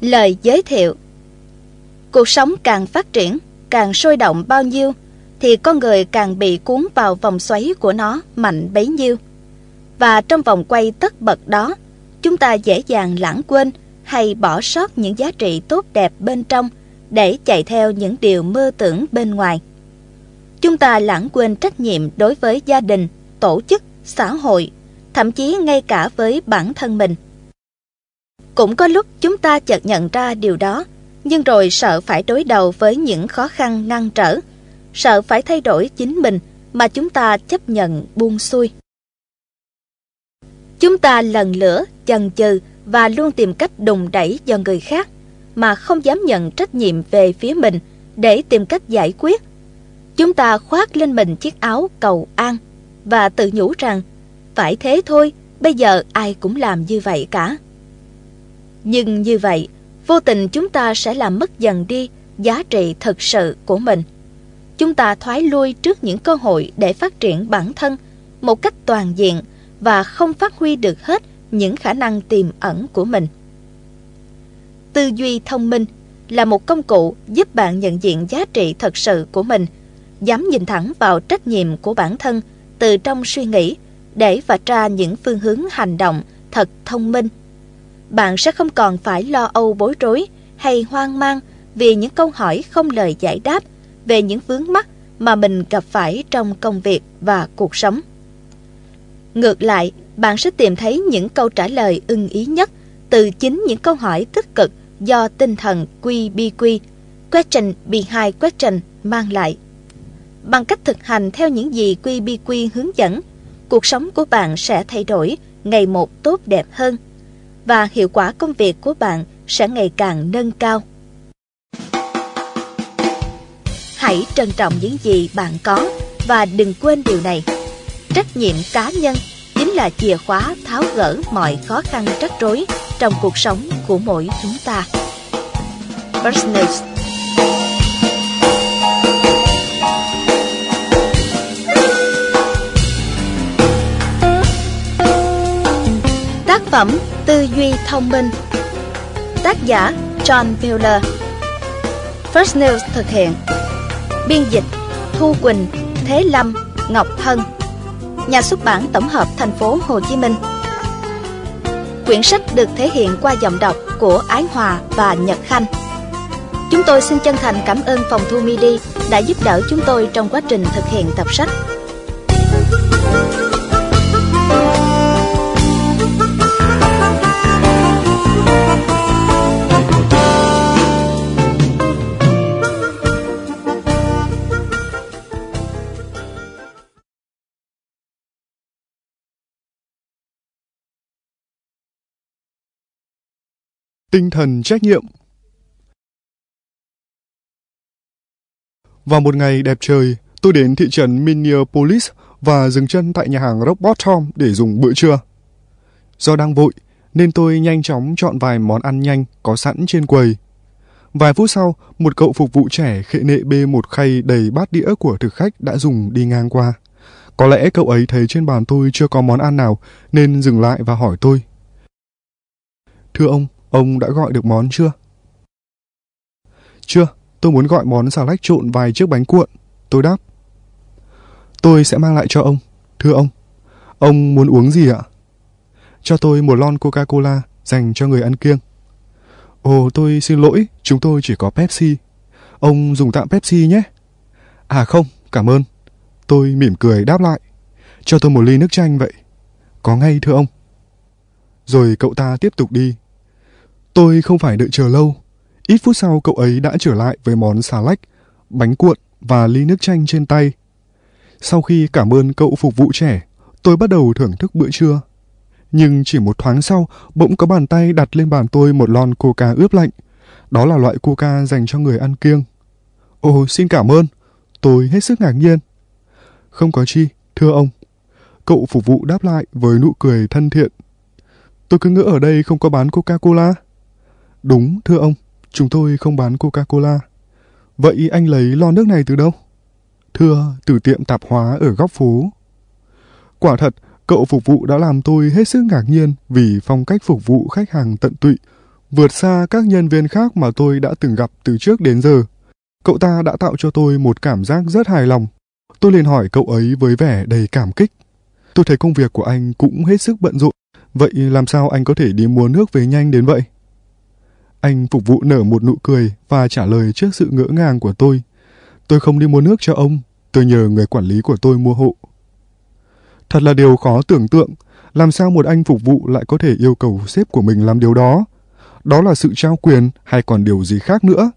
Lời giới thiệu Cuộc sống càng phát triển, càng sôi động bao nhiêu, thì con người càng bị cuốn vào vòng xoáy của nó mạnh bấy nhiêu. Và trong vòng quay tất bật đó, chúng ta dễ dàng lãng quên hay bỏ sót những giá trị tốt đẹp bên trong để chạy theo những điều mơ tưởng bên ngoài. Chúng ta lãng quên trách nhiệm đối với gia đình, tổ chức, xã hội, thậm chí ngay cả với bản thân mình. Cũng có lúc chúng ta chợt nhận ra điều đó, nhưng rồi sợ phải đối đầu với những khó khăn ngăn trở, sợ phải thay đổi chính mình mà chúng ta chấp nhận buông xuôi. Chúng ta lần lửa, chần chừ và luôn tìm cách đùng đẩy do người khác mà không dám nhận trách nhiệm về phía mình để tìm cách giải quyết. Chúng ta khoác lên mình chiếc áo cầu an và tự nhủ rằng phải thế thôi, bây giờ ai cũng làm như vậy cả. Nhưng như vậy, vô tình chúng ta sẽ làm mất dần đi giá trị thực sự của mình. Chúng ta thoái lui trước những cơ hội để phát triển bản thân một cách toàn diện và không phát huy được hết những khả năng tiềm ẩn của mình. Tư duy thông minh là một công cụ giúp bạn nhận diện giá trị thật sự của mình, dám nhìn thẳng vào trách nhiệm của bản thân từ trong suy nghĩ để vạch ra những phương hướng hành động thật thông minh. Bạn sẽ không còn phải lo âu bối rối hay hoang mang vì những câu hỏi không lời giải đáp về những vướng mắc mà mình gặp phải trong công việc và cuộc sống. Ngược lại, bạn sẽ tìm thấy những câu trả lời ưng ý nhất từ chính những câu hỏi tích cực do tinh thần QBQ, Question Behind Question mang lại. Bằng cách thực hành theo những gì QBQ hướng dẫn, cuộc sống của bạn sẽ thay đổi ngày một tốt đẹp hơn và hiệu quả công việc của bạn sẽ ngày càng nâng cao. Hãy trân trọng những gì bạn có và đừng quên điều này. Trách nhiệm cá nhân chính là chìa khóa tháo gỡ mọi khó khăn rắc rối trong cuộc sống của mỗi chúng ta. First phẩm Tư duy thông minh. Tác giả John Mueller First News thực hiện. Biên dịch Thu Quỳnh, Thế Lâm, Ngọc Thân Nhà xuất bản tổng hợp thành phố Hồ Chí Minh. Quyển sách được thể hiện qua giọng đọc của Ái Hòa và Nhật Khanh. Chúng tôi xin chân thành cảm ơn phòng thu MIDI đã giúp đỡ chúng tôi trong quá trình thực hiện tập sách. Tinh thần trách nhiệm Vào một ngày đẹp trời, tôi đến thị trấn Minneapolis và dừng chân tại nhà hàng Rock Bottom để dùng bữa trưa. Do đang vội, nên tôi nhanh chóng chọn vài món ăn nhanh có sẵn trên quầy. Vài phút sau, một cậu phục vụ trẻ khệ nệ bê một khay đầy bát đĩa của thực khách đã dùng đi ngang qua. Có lẽ cậu ấy thấy trên bàn tôi chưa có món ăn nào nên dừng lại và hỏi tôi. Thưa ông, ông đã gọi được món chưa? Chưa, Tôi muốn gọi món xà lách trộn vài chiếc bánh cuộn. Tôi đáp. Tôi sẽ mang lại cho ông. Thưa ông, ông muốn uống gì ạ? Cho tôi một lon Coca-Cola dành cho người ăn kiêng. Ồ, tôi xin lỗi, chúng tôi chỉ có Pepsi. Ông dùng tạm Pepsi nhé. À không, cảm ơn. Tôi mỉm cười đáp lại. Cho tôi một ly nước chanh vậy. Có ngay thưa ông. Rồi cậu ta tiếp tục đi. Tôi không phải đợi chờ lâu Ít phút sau cậu ấy đã trở lại với món xà lách, bánh cuộn và ly nước chanh trên tay. Sau khi cảm ơn cậu phục vụ trẻ, tôi bắt đầu thưởng thức bữa trưa. Nhưng chỉ một thoáng sau, bỗng có bàn tay đặt lên bàn tôi một lon coca ướp lạnh. Đó là loại coca dành cho người ăn kiêng. Ồ, xin cảm ơn. Tôi hết sức ngạc nhiên. Không có chi, thưa ông. Cậu phục vụ đáp lại với nụ cười thân thiện. Tôi cứ ngỡ ở đây không có bán Coca-Cola. Đúng, thưa ông. Chúng tôi không bán Coca-Cola. Vậy anh lấy lon nước này từ đâu? Thưa, từ tiệm tạp hóa ở góc phố. Quả thật, cậu phục vụ đã làm tôi hết sức ngạc nhiên vì phong cách phục vụ khách hàng tận tụy, vượt xa các nhân viên khác mà tôi đã từng gặp từ trước đến giờ. Cậu ta đã tạo cho tôi một cảm giác rất hài lòng. Tôi liền hỏi cậu ấy với vẻ đầy cảm kích. Tôi thấy công việc của anh cũng hết sức bận rộn. Vậy làm sao anh có thể đi mua nước về nhanh đến vậy? Anh phục vụ nở một nụ cười và trả lời trước sự ngỡ ngàng của tôi. Tôi không đi mua nước cho ông, tôi nhờ người quản lý của tôi mua hộ. Thật là điều khó tưởng tượng, làm sao một anh phục vụ lại có thể yêu cầu sếp của mình làm điều đó? Đó là sự trao quyền hay còn điều gì khác nữa?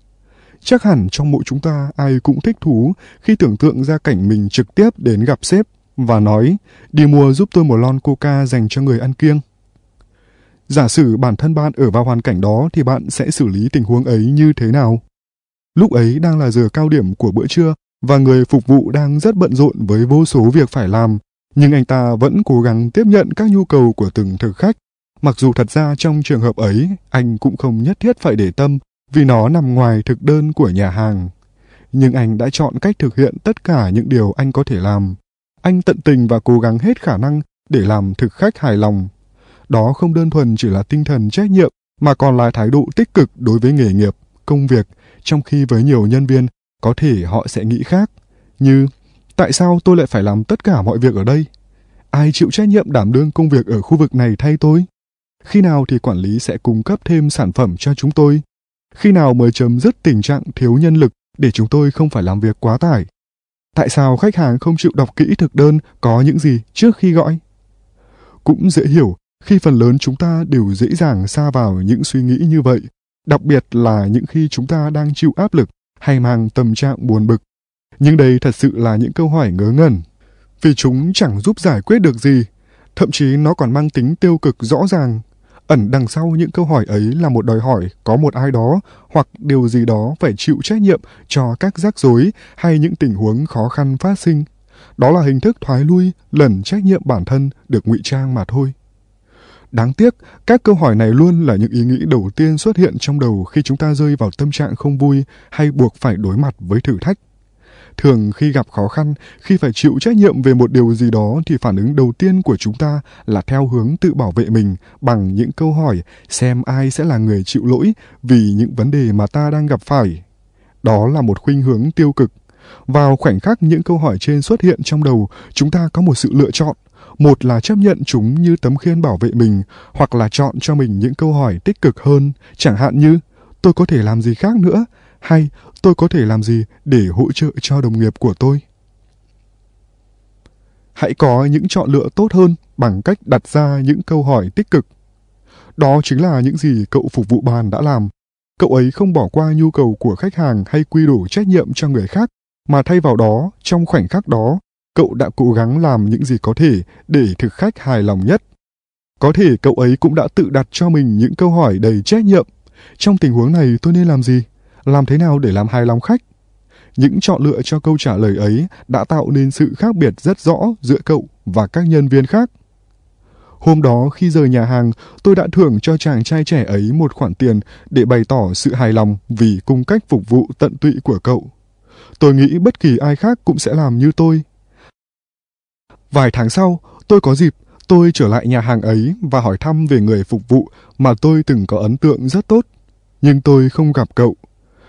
Chắc hẳn trong mỗi chúng ta ai cũng thích thú khi tưởng tượng ra cảnh mình trực tiếp đến gặp sếp và nói đi mua giúp tôi một lon coca dành cho người ăn kiêng. Giả sử bản thân bạn ở vào hoàn cảnh đó thì bạn sẽ xử lý tình huống ấy như thế nào? Lúc ấy đang là giờ cao điểm của bữa trưa và người phục vụ đang rất bận rộn với vô số việc phải làm, nhưng anh ta vẫn cố gắng tiếp nhận các nhu cầu của từng thực khách. Mặc dù thật ra trong trường hợp ấy, anh cũng không nhất thiết phải để tâm vì nó nằm ngoài thực đơn của nhà hàng. Nhưng anh đã chọn cách thực hiện tất cả những điều anh có thể làm. Anh tận tình và cố gắng hết khả năng để làm thực khách hài lòng. Đó không đơn thuần chỉ là tinh thần trách nhiệm mà còn là thái độ tích cực đối với nghề nghiệp, công việc, trong khi với nhiều nhân viên có thể họ sẽ nghĩ khác, như tại sao tôi lại phải làm tất cả mọi việc ở đây? Ai chịu trách nhiệm đảm đương công việc ở khu vực này thay tôi? Khi nào thì quản lý sẽ cung cấp thêm sản phẩm cho chúng tôi? Khi nào mới chấm dứt tình trạng thiếu nhân lực để chúng tôi không phải làm việc quá tải? Tại sao khách hàng không chịu đọc kỹ thực đơn có những gì trước khi gọi? Cũng dễ hiểu khi phần lớn chúng ta đều dễ dàng xa vào những suy nghĩ như vậy, đặc biệt là những khi chúng ta đang chịu áp lực hay mang tâm trạng buồn bực. Nhưng đây thật sự là những câu hỏi ngớ ngẩn, vì chúng chẳng giúp giải quyết được gì, thậm chí nó còn mang tính tiêu cực rõ ràng. Ẩn đằng sau những câu hỏi ấy là một đòi hỏi có một ai đó hoặc điều gì đó phải chịu trách nhiệm cho các rắc rối hay những tình huống khó khăn phát sinh. Đó là hình thức thoái lui, lẩn trách nhiệm bản thân được ngụy trang mà thôi. Đáng tiếc, các câu hỏi này luôn là những ý nghĩ đầu tiên xuất hiện trong đầu khi chúng ta rơi vào tâm trạng không vui hay buộc phải đối mặt với thử thách. Thường khi gặp khó khăn, khi phải chịu trách nhiệm về một điều gì đó thì phản ứng đầu tiên của chúng ta là theo hướng tự bảo vệ mình bằng những câu hỏi xem ai sẽ là người chịu lỗi vì những vấn đề mà ta đang gặp phải. Đó là một khuynh hướng tiêu cực. Vào khoảnh khắc những câu hỏi trên xuất hiện trong đầu, chúng ta có một sự lựa chọn – một là chấp nhận chúng như tấm khiên bảo vệ mình, hoặc là chọn cho mình những câu hỏi tích cực hơn, chẳng hạn như tôi có thể làm gì khác nữa, hay tôi có thể làm gì để hỗ trợ cho đồng nghiệp của tôi. Hãy có những chọn lựa tốt hơn bằng cách đặt ra những câu hỏi tích cực. Đó chính là những gì cậu phục vụ bàn đã làm. Cậu ấy không bỏ qua nhu cầu của khách hàng hay quy đổ trách nhiệm cho người khác, mà thay vào đó, trong khoảnh khắc đó, cậu đã cố gắng làm những gì có thể để thực khách hài lòng nhất. Có thể cậu ấy cũng đã tự đặt cho mình những câu hỏi đầy trách nhiệm. Trong tình huống này tôi nên làm gì? Làm thế nào để làm hài lòng khách? Những chọn lựa cho câu trả lời ấy đã tạo nên sự khác biệt rất rõ giữa cậu và các nhân viên khác. Hôm đó khi rời nhà hàng, tôi đã thưởng cho chàng trai trẻ ấy một khoản tiền để bày tỏ sự hài lòng vì cung cách phục vụ tận tụy của cậu. Tôi nghĩ bất kỳ ai khác cũng sẽ làm như tôi. Vài tháng sau, tôi có dịp, tôi trở lại nhà hàng ấy và hỏi thăm về người phục vụ mà tôi từng có ấn tượng rất tốt. Nhưng tôi không gặp cậu.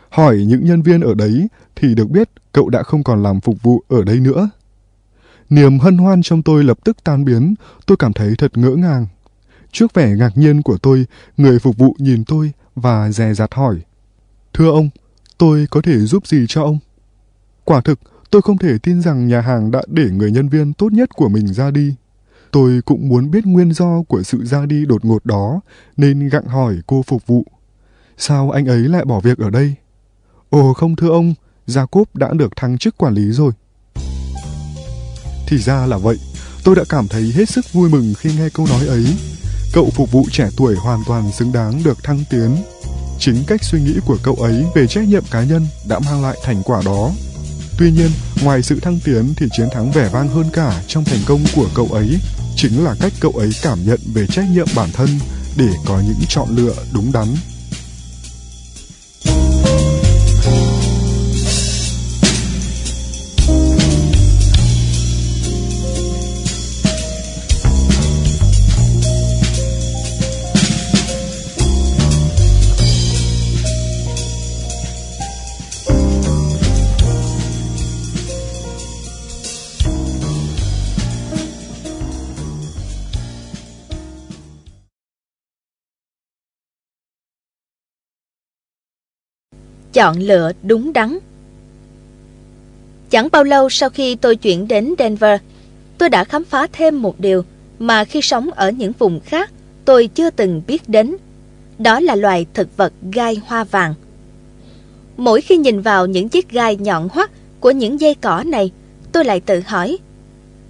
Hỏi những nhân viên ở đấy thì được biết cậu đã không còn làm phục vụ ở đây nữa. Niềm hân hoan trong tôi lập tức tan biến, tôi cảm thấy thật ngỡ ngàng. Trước vẻ ngạc nhiên của tôi, người phục vụ nhìn tôi và dè dặt hỏi. Thưa ông, tôi có thể giúp gì cho ông? Quả thực, Tôi không thể tin rằng nhà hàng đã để người nhân viên tốt nhất của mình ra đi. Tôi cũng muốn biết nguyên do của sự ra đi đột ngột đó, nên gặng hỏi cô phục vụ. Sao anh ấy lại bỏ việc ở đây? Ồ không thưa ông, Jacob đã được thăng chức quản lý rồi. Thì ra là vậy, tôi đã cảm thấy hết sức vui mừng khi nghe câu nói ấy. Cậu phục vụ trẻ tuổi hoàn toàn xứng đáng được thăng tiến. Chính cách suy nghĩ của cậu ấy về trách nhiệm cá nhân đã mang lại thành quả đó. Tuy nhiên, ngoài sự thăng tiến thì chiến thắng vẻ vang hơn cả trong thành công của cậu ấy chính là cách cậu ấy cảm nhận về trách nhiệm bản thân để có những chọn lựa đúng đắn. Chọn lựa đúng đắn. Chẳng bao lâu sau khi tôi chuyển đến Denver, tôi đã khám phá thêm một điều mà khi sống ở những vùng khác tôi chưa từng biết đến. Đó là loài thực vật gai hoa vàng. Mỗi khi nhìn vào những chiếc gai nhọn hoắt của những dây cỏ này, tôi lại tự hỏi,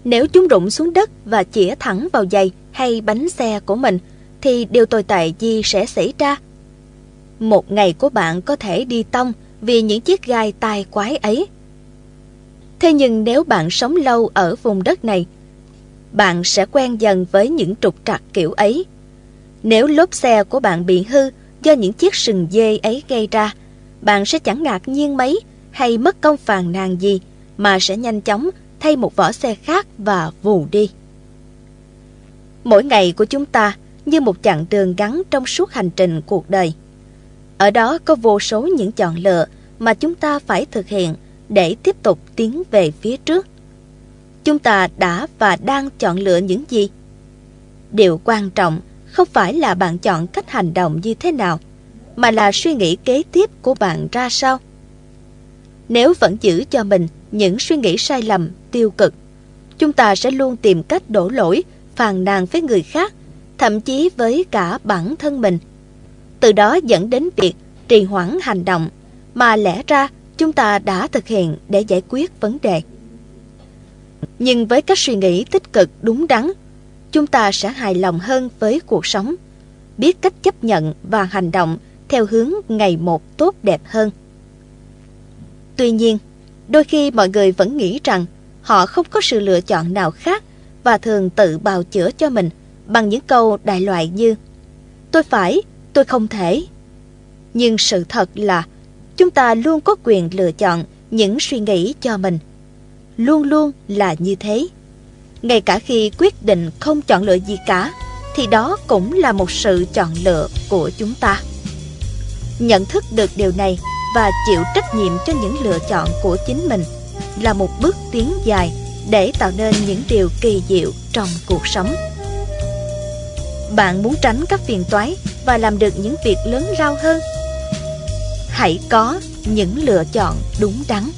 nếu chúng rụng xuống đất và chĩa thẳng vào giày hay bánh xe của mình, thì điều tồi tệ gì sẽ xảy ra? Một ngày của bạn có thể đi tông vì những chiếc gai tai quái ấy. Thế nhưng nếu bạn sống lâu ở vùng đất này, bạn sẽ quen dần với những trục trặc kiểu ấy. Nếu lốp xe của bạn bị hư do những chiếc sừng dê ấy gây ra, bạn sẽ chẳng ngạc nhiên mấy hay mất công phàn nàn gì mà sẽ nhanh chóng thay một vỏ xe khác và vù đi. Mỗi ngày của chúng ta như một chặng đường gắn trong suốt hành trình cuộc đời. Ở đó có vô số những chọn lựa mà chúng ta phải thực hiện để tiếp tục tiến về phía trước. Chúng ta đã và đang chọn lựa những gì? Điều quan trọng không phải là bạn chọn cách hành động như thế nào, mà là suy nghĩ kế tiếp của bạn ra sao. Nếu vẫn giữ cho mình những suy nghĩ sai lầm, tiêu cực, chúng ta sẽ luôn tìm cách đổ lỗi, phàn nàn với người khác, thậm chí với cả bản thân mình. Từ đó dẫn đến việc trì hoãn hành động, mà lẽ ra chúng ta đã thực hiện để giải quyết vấn đề. Nhưng với cách suy nghĩ tích cực đúng đắn, chúng ta sẽ hài lòng hơn với cuộc sống, biết cách chấp nhận và hành động theo hướng ngày một tốt đẹp hơn. Tuy nhiên, đôi khi mọi người vẫn nghĩ rằng họ không có sự lựa chọn nào khác và thường tự bào chữa cho mình bằng những câu đại loại như Tôi phải, tôi không thể. Nhưng sự thật là chúng ta luôn có quyền lựa chọn những suy nghĩ cho mình. Luôn luôn là như thế. Ngay cả khi quyết định không chọn lựa gì cả, thì đó cũng là một sự chọn lựa của chúng ta. Nhận thức được điều này và chịu trách nhiệm cho những lựa chọn của chính mình là một bước tiến dài để tạo nên những điều kỳ diệu trong cuộc sống. Bạn muốn tránh các phiền toái và làm được những việc lớn lao hơn? Hãy có những lựa chọn đúng đắn.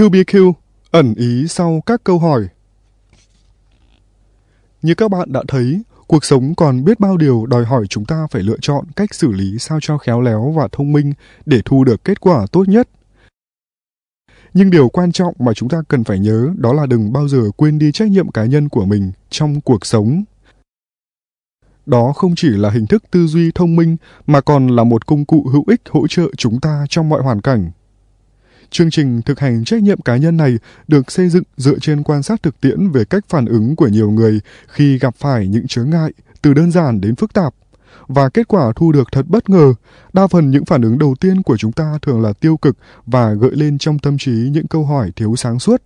QBQ ẩn ý sau các câu hỏi. Như các bạn đã thấy, cuộc sống còn biết bao điều đòi hỏi chúng ta phải lựa chọn cách xử lý sao cho khéo léo và thông minh để thu được kết quả tốt nhất. Nhưng điều quan trọng mà chúng ta cần phải nhớ đó là đừng bao giờ quên đi trách nhiệm cá nhân của mình trong cuộc sống. Đó không chỉ là hình thức tư duy thông minh mà còn là một công cụ hữu ích hỗ trợ chúng ta trong mọi hoàn cảnh. Chương trình thực hành trách nhiệm cá nhân này được xây dựng dựa trên quan sát thực tiễn về cách phản ứng của nhiều người khi gặp phải những chướng ngại, từ đơn giản đến phức tạp. Và kết quả thu được thật bất ngờ, đa phần những phản ứng đầu tiên của chúng ta thường là tiêu cực và gợi lên trong tâm trí những câu hỏi thiếu sáng suốt.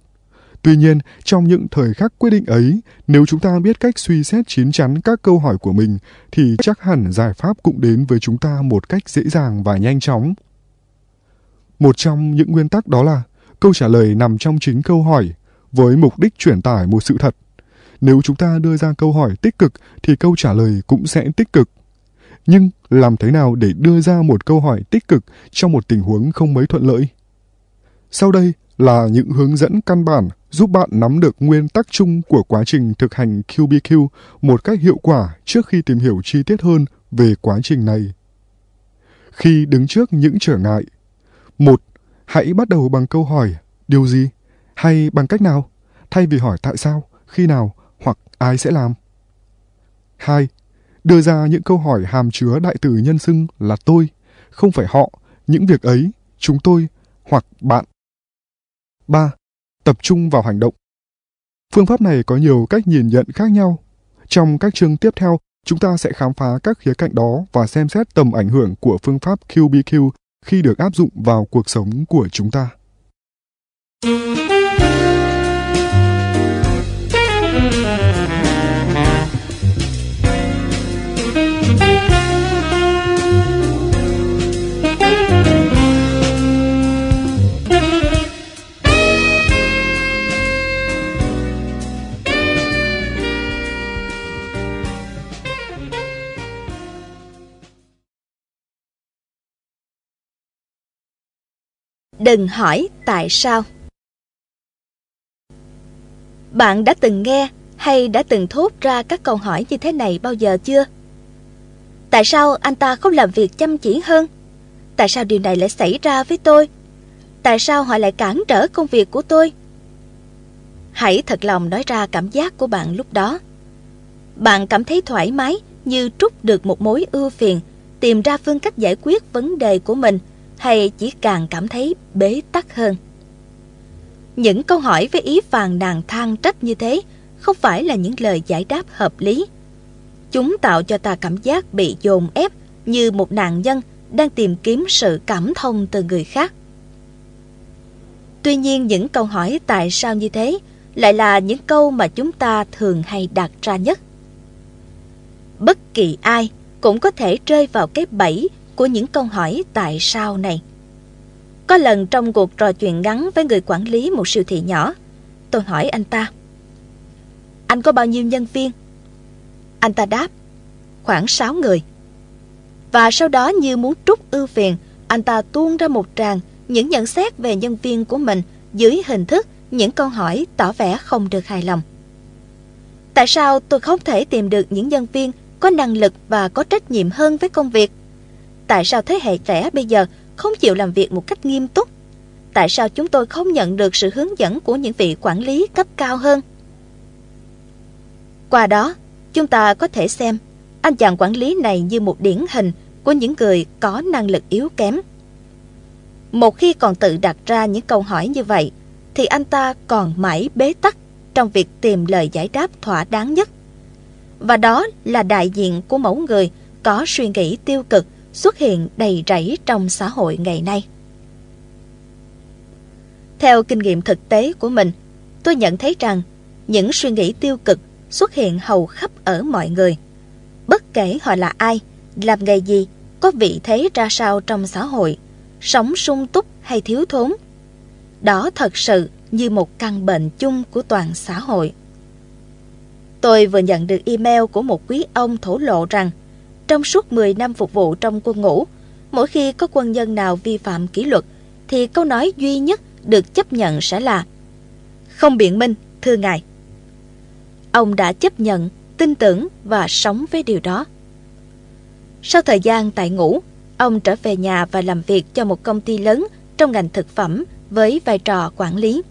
Tuy nhiên, trong những thời khắc quyết định ấy, nếu chúng ta biết cách suy xét chín chắn các câu hỏi của mình, thì chắc hẳn giải pháp cũng đến với chúng ta một cách dễ dàng và nhanh chóng. Một trong những nguyên tắc đó là câu trả lời nằm trong chính câu hỏi với mục đích truyền tải một sự thật. Nếu chúng ta đưa ra câu hỏi tích cực thì câu trả lời cũng sẽ tích cực. Nhưng làm thế nào để đưa ra một câu hỏi tích cực trong một tình huống không mấy thuận lợi? Sau đây là những hướng dẫn căn bản giúp bạn nắm được nguyên tắc chung của quá trình thực hành QBQ một cách hiệu quả trước khi tìm hiểu chi tiết hơn về quá trình này. Khi đứng trước những trở ngại, một, hãy bắt đầu bằng câu hỏi điều gì hay bằng cách nào, thay vì hỏi tại sao, khi nào hoặc ai sẽ làm. Hai, đưa ra những câu hỏi hàm chứa đại từ nhân xưng là tôi, không phải họ, những việc ấy, chúng tôi hoặc bạn. Ba, Tập trung vào hành động. Phương pháp này có nhiều cách nhìn nhận khác nhau. Trong các chương tiếp theo, Chúng ta sẽ khám phá các khía cạnh đó và xem xét tầm ảnh hưởng của phương pháp QBQ khi được áp dụng vào cuộc sống của chúng ta. Đừng hỏi tại sao. Bạn đã từng nghe hay đã từng thốt ra các câu hỏi như thế này bao giờ chưa? Tại sao anh ta không làm việc chăm chỉ hơn? Tại sao điều này lại xảy ra với tôi? Tại sao họ lại cản trở công việc của tôi? Hãy thật lòng nói ra cảm giác của bạn lúc đó. Bạn cảm thấy thoải mái như trút được một mối ưu phiền, tìm ra phương cách giải quyết vấn đề của mình – hay chỉ càng cảm thấy bế tắc hơn? Những câu hỏi với ý phàn nàn than trách như thế không phải là những lời giải đáp hợp lý. Chúng tạo cho ta cảm giác bị dồn ép như một nạn nhân đang tìm kiếm sự cảm thông từ người khác. Tuy nhiên, những câu hỏi tại sao như thế lại là những câu mà chúng ta thường hay đặt ra nhất. Bất kỳ ai cũng có thể rơi vào cái bẫy của những câu hỏi tại sao này. Có lần trong cuộc trò chuyện ngắn với người quản lý một siêu thị nhỏ, tôi hỏi anh ta. Anh có bao nhiêu nhân viên? Anh ta đáp, khoảng 6 người. Và sau đó như muốn trút ưu phiền, anh ta tuôn ra một tràng những nhận xét về nhân viên của mình dưới hình thức những câu hỏi tỏ vẻ không được hài lòng. Tại sao tôi không thể tìm được những nhân viên có năng lực và có trách nhiệm hơn với công việc? Tại sao thế hệ trẻ bây giờ không chịu làm việc một cách nghiêm túc? Tại sao chúng tôi không nhận được sự hướng dẫn của những vị quản lý cấp cao hơn? Qua đó, chúng ta có thể xem anh chàng quản lý này như một điển hình của những người có năng lực yếu kém. Một khi còn tự đặt ra những câu hỏi như vậy, thì anh ta còn mãi bế tắc trong việc tìm lời giải đáp thỏa đáng nhất. Và đó là đại diện của mẫu người có suy nghĩ tiêu cực xuất hiện đầy rẫy trong xã hội ngày nay. Theo kinh nghiệm thực tế của mình, tôi nhận thấy rằng những suy nghĩ tiêu cực xuất hiện hầu khắp ở mọi người. Bất kể họ là ai, làm nghề gì, có vị thế ra sao trong xã hội, sống sung túc hay thiếu thốn. Đó thật sự như một căn bệnh chung của toàn xã hội. Tôi vừa nhận được email của một quý ông thổ lộ rằng trong suốt 10 năm phục vụ trong quân ngũ, mỗi khi có quân nhân nào vi phạm kỷ luật, thì câu nói duy nhất được chấp nhận sẽ là Không biện minh, thưa ngài. Ông đã chấp nhận, tin tưởng và sống với điều đó. Sau thời gian tại ngũ, ông trở về nhà và làm việc cho một công ty lớn trong ngành thực phẩm với vai trò quản lý.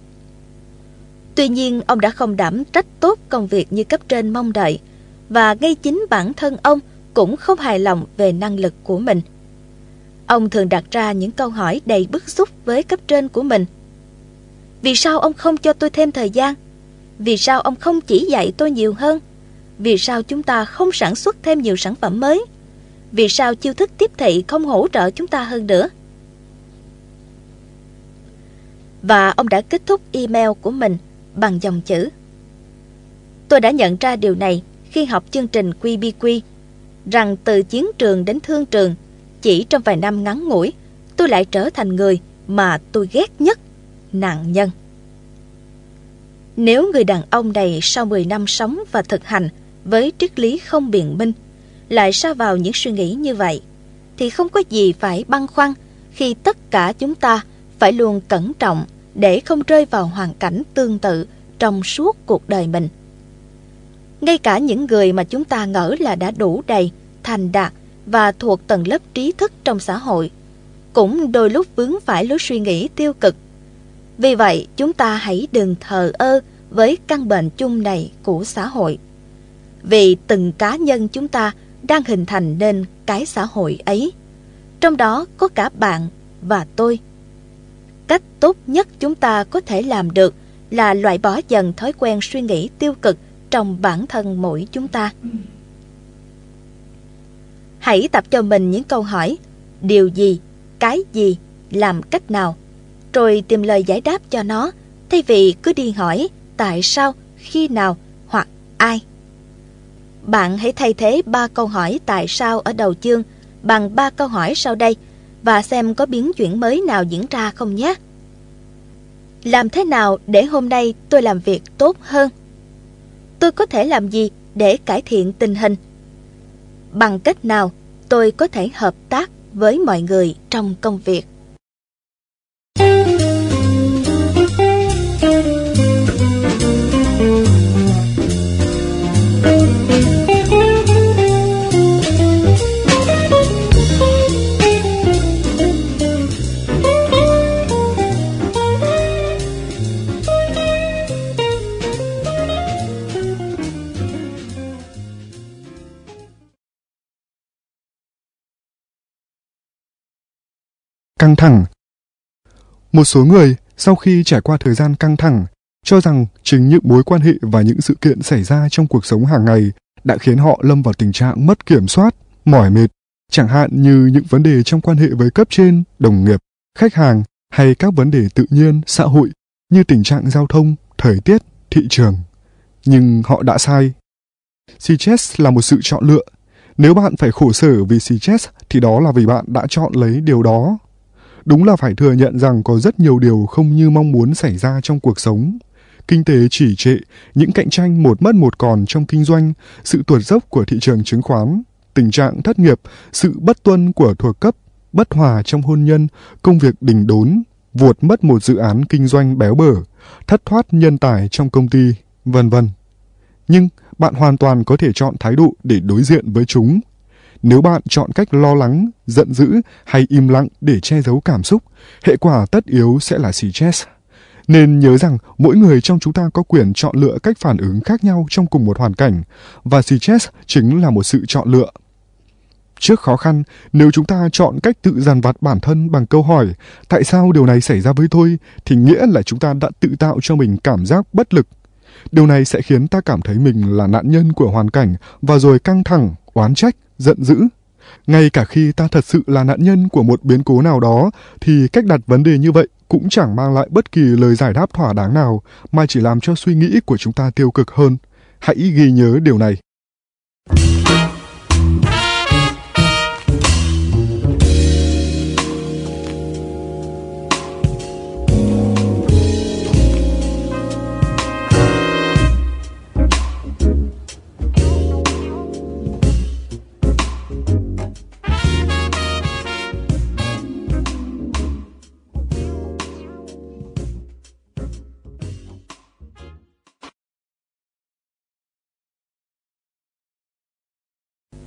Tuy nhiên, ông đã không đảm trách tốt công việc như cấp trên mong đợi, và ngay chính bản thân ông cũng không hài lòng về năng lực của mình. Ông thường đặt ra những câu hỏi đầy bức xúc với cấp trên của mình. Vì sao ông không cho tôi thêm thời gian? Vì sao ông không chỉ dạy tôi nhiều hơn? Vì sao chúng ta không sản xuất thêm nhiều sản phẩm mới? Vì sao chiêu thức tiếp thị không hỗ trợ chúng ta hơn nữa? Và ông đã kết thúc email của mình bằng dòng chữ. Tôi đã nhận ra điều này khi học chương trình QBQ rằng từ chiến trường đến thương trường, chỉ trong vài năm ngắn ngủi, tôi lại trở thành người mà tôi ghét nhất, nạn nhân. Nếu người đàn ông này sau 10 năm sống và thực hành với triết lý không biện minh, lại sa vào những suy nghĩ như vậy, thì không có gì phải băn khoăn khi tất cả chúng ta phải luôn cẩn trọng để không rơi vào hoàn cảnh tương tự trong suốt cuộc đời mình. Ngay cả những người mà chúng ta ngỡ là đã đủ đầy, thành đạt và thuộc tầng lớp trí thức trong xã hội, cũng đôi lúc vướng phải lối suy nghĩ tiêu cực. Vì vậy, chúng ta hãy đừng thờ ơ với căn bệnh chung này của xã hội. Vì từng cá nhân chúng ta đang hình thành nên cái xã hội ấy. Trong đó có cả bạn và tôi. Cách tốt nhất chúng ta có thể làm được là loại bỏ dần thói quen suy nghĩ tiêu cực trong bản thân mỗi chúng ta. Hãy tập cho mình những câu hỏi Điều gì, cái gì, làm cách nào Rồi tìm lời giải đáp cho nó Thay vì cứ đi hỏi Tại sao, khi nào hoặc ai Bạn hãy thay thế ba câu hỏi tại sao ở đầu chương Bằng ba câu hỏi sau đây Và xem có biến chuyển mới nào diễn ra không nhé Làm thế nào để hôm nay tôi làm việc tốt hơn? Tôi có thể làm gì để cải thiện tình hình? Bằng cách nào tôi có thể hợp tác với mọi người trong công việc? Căng thẳng. Một số người sau khi trải qua thời gian căng thẳng cho rằng chính những mối quan hệ và những sự kiện xảy ra trong cuộc sống hàng ngày đã khiến họ lâm vào tình trạng mất kiểm soát, mỏi mệt, chẳng hạn như những vấn đề trong quan hệ với cấp trên, đồng nghiệp, khách hàng hay các vấn đề tự nhiên, xã hội như tình trạng giao thông, thời tiết, thị trường. Nhưng họ đã sai. Siches là một sự chọn lựa. Nếu bạn phải khổ sở vì Siches thì đó là vì bạn đã chọn lấy điều đó. Đúng là phải thừa nhận rằng có rất nhiều điều không như mong muốn xảy ra trong cuộc sống. Kinh tế chỉ trệ, những cạnh tranh một mất một còn trong kinh doanh, sự tuột dốc của thị trường chứng khoán, tình trạng thất nghiệp, sự bất tuân của thuộc cấp, bất hòa trong hôn nhân, công việc đình đốn, vuột mất một dự án kinh doanh béo bở, thất thoát nhân tài trong công ty, vân vân. Nhưng bạn hoàn toàn có thể chọn thái độ để đối diện với chúng nếu bạn chọn cách lo lắng, giận dữ hay im lặng để che giấu cảm xúc, hệ quả tất yếu sẽ là stress. Nên nhớ rằng mỗi người trong chúng ta có quyền chọn lựa cách phản ứng khác nhau trong cùng một hoàn cảnh, và stress chính là một sự chọn lựa. Trước khó khăn, nếu chúng ta chọn cách tự dằn vặt bản thân bằng câu hỏi tại sao điều này xảy ra với tôi, thì nghĩa là chúng ta đã tự tạo cho mình cảm giác bất lực. Điều này sẽ khiến ta cảm thấy mình là nạn nhân của hoàn cảnh và rồi căng thẳng, oán trách giận dữ. Ngay cả khi ta thật sự là nạn nhân của một biến cố nào đó, thì cách đặt vấn đề như vậy cũng chẳng mang lại bất kỳ lời giải đáp thỏa đáng nào, mà chỉ làm cho suy nghĩ của chúng ta tiêu cực hơn. Hãy ghi nhớ điều này.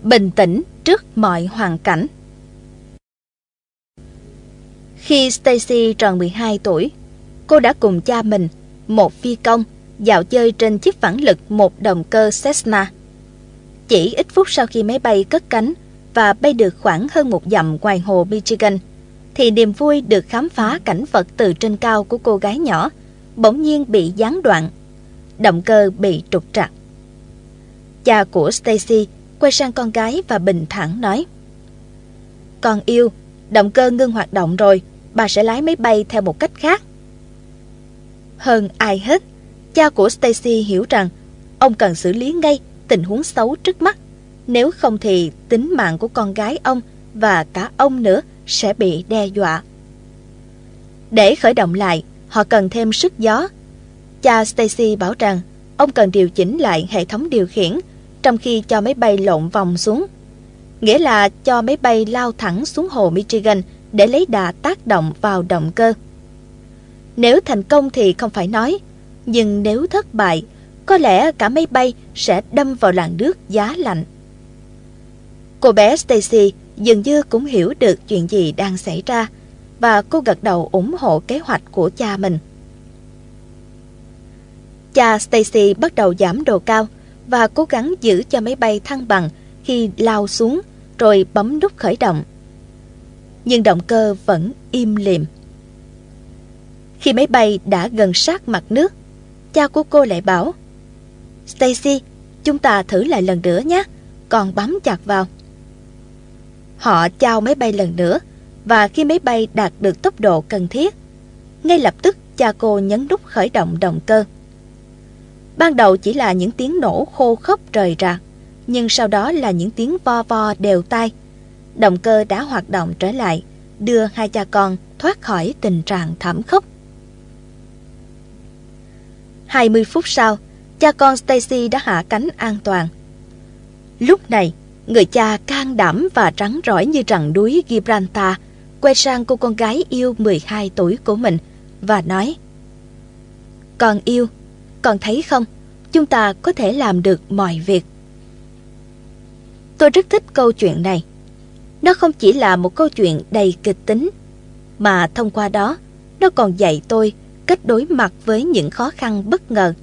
Bình tĩnh trước mọi hoàn cảnh. Khi Stacy tròn 12 tuổi, cô đã cùng cha mình, một phi công, dạo chơi trên chiếc phản lực một động cơ Cessna. Chỉ ít phút sau khi máy bay cất cánh và bay được khoảng hơn một dặm ngoài hồ Michigan, thì niềm vui được khám phá cảnh vật từ trên cao của cô gái nhỏ bỗng nhiên bị gián đoạn. Động cơ bị trục trặc. Cha của Stacy quay sang con gái và bình thản nói Con yêu, động cơ ngưng hoạt động rồi, bà sẽ lái máy bay theo một cách khác. Hơn ai hết, cha của Stacy hiểu rằng ông cần xử lý ngay tình huống xấu trước mắt. Nếu không thì tính mạng của con gái ông và cả ông nữa sẽ bị đe dọa. Để khởi động lại, họ cần thêm sức gió. Cha Stacy bảo rằng ông cần điều chỉnh lại hệ thống điều khiển trong khi cho máy bay lộn vòng xuống. Nghĩa là cho máy bay lao thẳng xuống hồ Michigan để lấy đà tác động vào động cơ. Nếu thành công thì không phải nói, nhưng nếu thất bại, có lẽ cả máy bay sẽ đâm vào làn nước giá lạnh. Cô bé Stacy dường như cũng hiểu được chuyện gì đang xảy ra và cô gật đầu ủng hộ kế hoạch của cha mình. Cha Stacy bắt đầu giảm độ cao và cố gắng giữ cho máy bay thăng bằng khi lao xuống rồi bấm nút khởi động. Nhưng động cơ vẫn im lìm. Khi máy bay đã gần sát mặt nước, cha của cô lại bảo Stacy, chúng ta thử lại lần nữa nhé, còn bấm chặt vào. Họ chào máy bay lần nữa và khi máy bay đạt được tốc độ cần thiết, ngay lập tức cha cô nhấn nút khởi động động cơ. Ban đầu chỉ là những tiếng nổ khô khốc rời rạc, nhưng sau đó là những tiếng vo vo đều tai. Động cơ đã hoạt động trở lại, đưa hai cha con thoát khỏi tình trạng thảm khốc. 20 phút sau, cha con Stacy đã hạ cánh an toàn. Lúc này, người cha can đảm và trắng rõi như rặng núi Gibraltar quay sang cô con gái yêu 12 tuổi của mình và nói Con yêu, còn thấy không, chúng ta có thể làm được mọi việc. Tôi rất thích câu chuyện này. Nó không chỉ là một câu chuyện đầy kịch tính, mà thông qua đó, nó còn dạy tôi cách đối mặt với những khó khăn bất ngờ.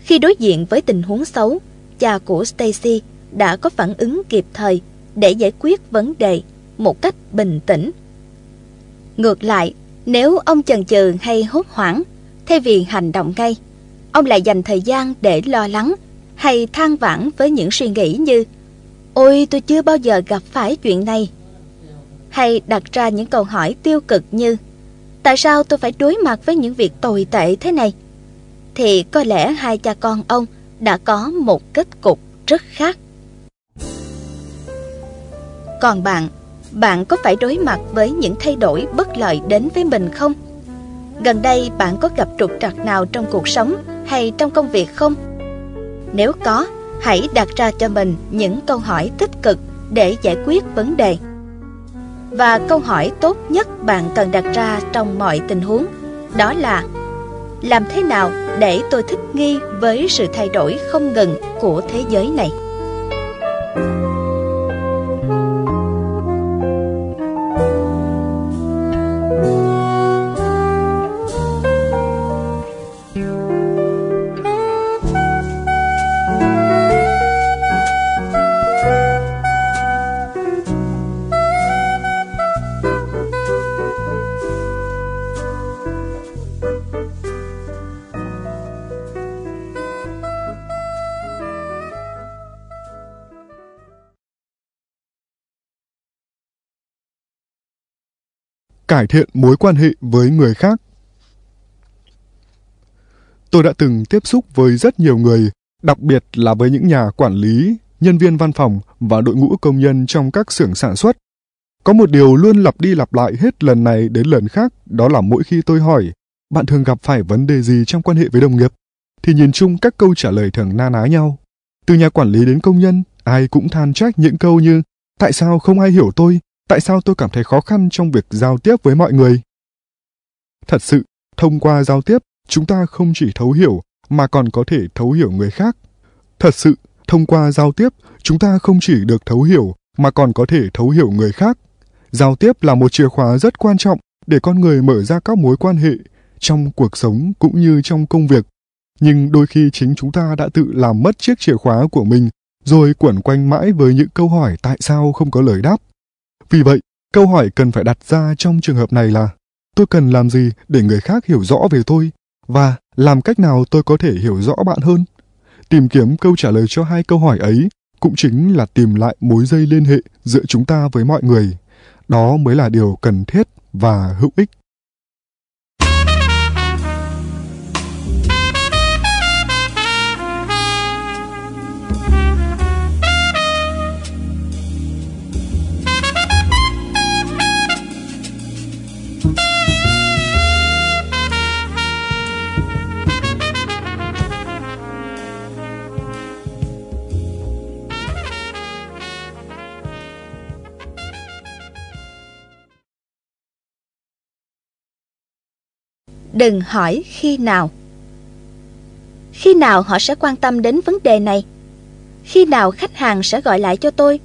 Khi đối diện với tình huống xấu, cha của Stacy đã có phản ứng kịp thời để giải quyết vấn đề một cách bình tĩnh. Ngược lại, nếu ông chần chừ hay hốt hoảng, thay vì hành động ngay, ông lại dành thời gian để lo lắng hay than vãn với những suy nghĩ như Ôi tôi chưa bao giờ gặp phải chuyện này. Hay đặt ra những câu hỏi tiêu cực như Tại sao tôi phải đối mặt với những việc tồi tệ thế này? Thì có lẽ hai cha con ông đã có một kết cục rất khác. Còn bạn, bạn có phải đối mặt với những thay đổi bất lợi đến với mình không? Gần đây bạn có gặp trục trặc nào trong cuộc sống hay trong công việc không? Nếu có, hãy đặt ra cho mình những câu hỏi tích cực để giải quyết vấn đề. Và câu hỏi tốt nhất bạn cần đặt ra trong mọi tình huống đó là làm thế nào để tôi thích nghi với sự thay đổi không ngừng của thế giới này? Cải thiện mối quan hệ với người khác. Tôi đã từng tiếp xúc với rất nhiều người, đặc biệt là với những nhà quản lý, nhân viên văn phòng và đội ngũ công nhân trong các xưởng sản xuất. Có một điều luôn lặp đi lặp lại hết lần này đến lần khác, đó là mỗi khi tôi hỏi, bạn thường gặp phải vấn đề gì trong quan hệ với đồng nghiệp? Thì nhìn chung các câu trả lời thường na ná nhau. Từ nhà quản lý đến công nhân, ai cũng than trách những câu như Tại sao không ai hiểu tôi? Tại sao tôi cảm thấy khó khăn trong việc giao tiếp với mọi người? Thật sự, thông qua giao tiếp, chúng ta không chỉ thấu hiểu, mà còn có thể thấu hiểu người khác. Thật sự, thông qua giao tiếp, chúng ta không chỉ được thấu hiểu, mà còn có thể thấu hiểu người khác. Giao tiếp là một chìa khóa rất quan trọng để con người mở ra các mối quan hệ trong cuộc sống cũng như trong công việc. Nhưng đôi khi chính chúng ta đã tự làm mất chiếc chìa khóa của mình, rồi quẩn quanh mãi với những câu hỏi tại sao không có lời đáp vì vậy, câu hỏi cần phải đặt ra trong trường hợp này là tôi cần làm gì để người khác hiểu rõ về tôi và làm cách nào tôi có thể hiểu rõ bạn hơn? Tìm kiếm câu trả lời cho hai câu hỏi ấy cũng chính là tìm lại mối dây liên hệ giữa chúng ta với mọi người. Đó mới là điều cần thiết và hữu ích. Đừng hỏi khi nào. Khi nào họ sẽ quan tâm đến vấn đề này? Khi nào khách hàng sẽ gọi lại cho tôi?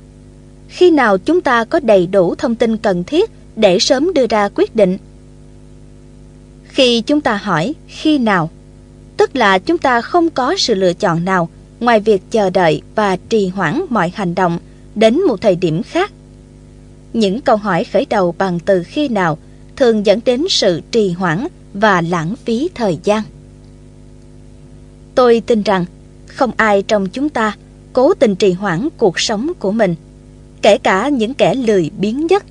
Khi nào chúng ta có đầy đủ thông tin cần thiết để sớm đưa ra quyết định? Khi chúng ta hỏi khi nào, tức là chúng ta không có sự lựa chọn nào ngoài việc chờ đợi và trì hoãn mọi hành động đến một thời điểm khác. Những câu hỏi khởi đầu bằng từ khi nào thường dẫn đến sự trì hoãn và lãng phí thời gian. Tôi tin rằng không ai trong chúng ta cố tình trì hoãn cuộc sống của mình. kể cả những kẻ lười biếng nhất.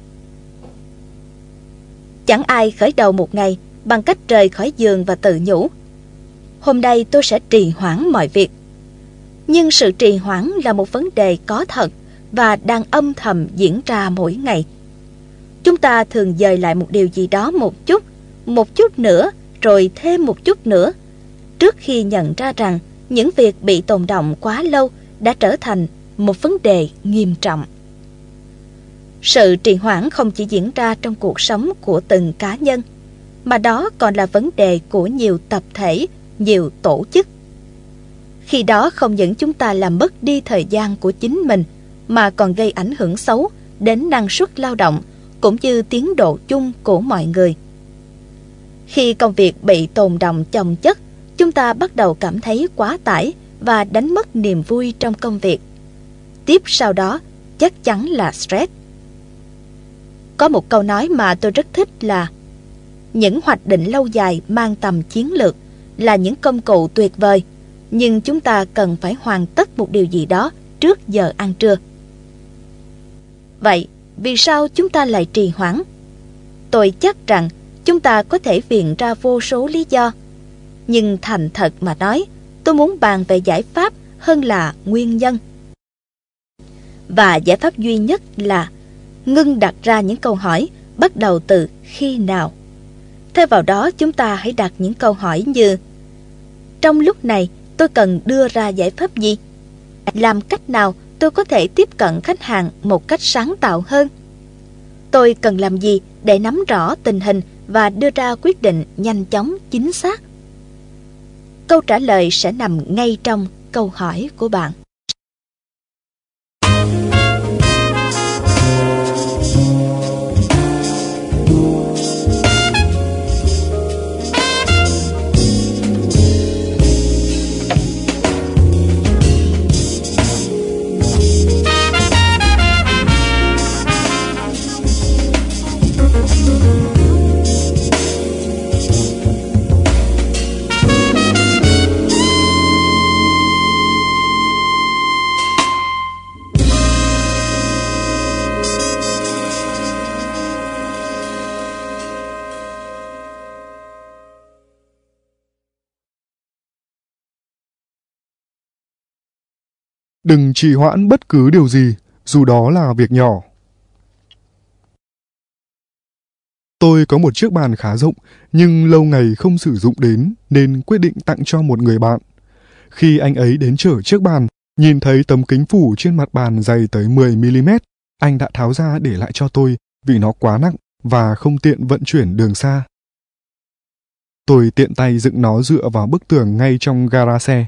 Chẳng ai khởi đầu một ngày bằng cách rời khỏi giường và tự nhủ. Hôm nay tôi sẽ trì hoãn mọi việc. Nhưng sự trì hoãn là một vấn đề có thật và đang âm thầm diễn ra mỗi ngày. Chúng ta thường dời lại một điều gì đó một chút, một chút nữa, rồi thêm một chút nữa, trước khi nhận ra rằng những việc bị tồn động quá lâu đã trở thành một vấn đề nghiêm trọng. Sự trì hoãn không chỉ diễn ra trong cuộc sống của từng cá nhân, mà đó còn là vấn đề của nhiều tập thể, nhiều tổ chức. Khi đó không những chúng ta làm mất đi thời gian của chính mình, mà còn gây ảnh hưởng xấu đến năng suất lao động cũng như tiến độ chung của mọi người. Khi công việc bị tồn động chồng chất, chúng ta bắt đầu cảm thấy quá tải và đánh mất niềm vui trong công việc. Tiếp sau đó, chắc chắn là stress. Có một câu nói mà tôi rất thích là Những hoạch định lâu dài mang tầm chiến lược là những công cụ tuyệt vời, nhưng chúng ta cần phải hoàn tất một điều gì đó trước giờ ăn trưa. Vậy, vì sao chúng ta lại trì hoãn? Tôi chắc rằng chúng ta có thể viện ra vô số lý do. Nhưng thành thật mà nói, tôi muốn bàn về giải pháp hơn là nguyên nhân. Và giải pháp duy nhất là ngưng đặt ra những câu hỏi bắt đầu từ khi nào. Thay vào đó chúng ta hãy đặt những câu hỏi như Trong lúc này tôi cần đưa ra giải pháp gì? Làm cách nào tôi có thể tiếp cận khách hàng một cách sáng tạo hơn? Tôi cần làm gì để nắm rõ tình hình và đưa ra quyết định nhanh chóng, chính xác? Câu trả lời sẽ nằm ngay trong câu hỏi của bạn. Đừng trì hoãn bất cứ điều gì, dù đó là việc nhỏ. Tôi có một chiếc bàn khá rộng, nhưng lâu ngày không sử dụng đến nên quyết định tặng cho một người bạn. Khi anh ấy đến chở chiếc bàn, nhìn thấy tấm kính phủ trên mặt bàn dày tới 10mm, anh đã tháo ra để lại cho tôi vì nó quá nặng và không tiện vận chuyển đường xa. Tôi tiện tay dựng nó dựa vào bức tường ngay trong gara xe.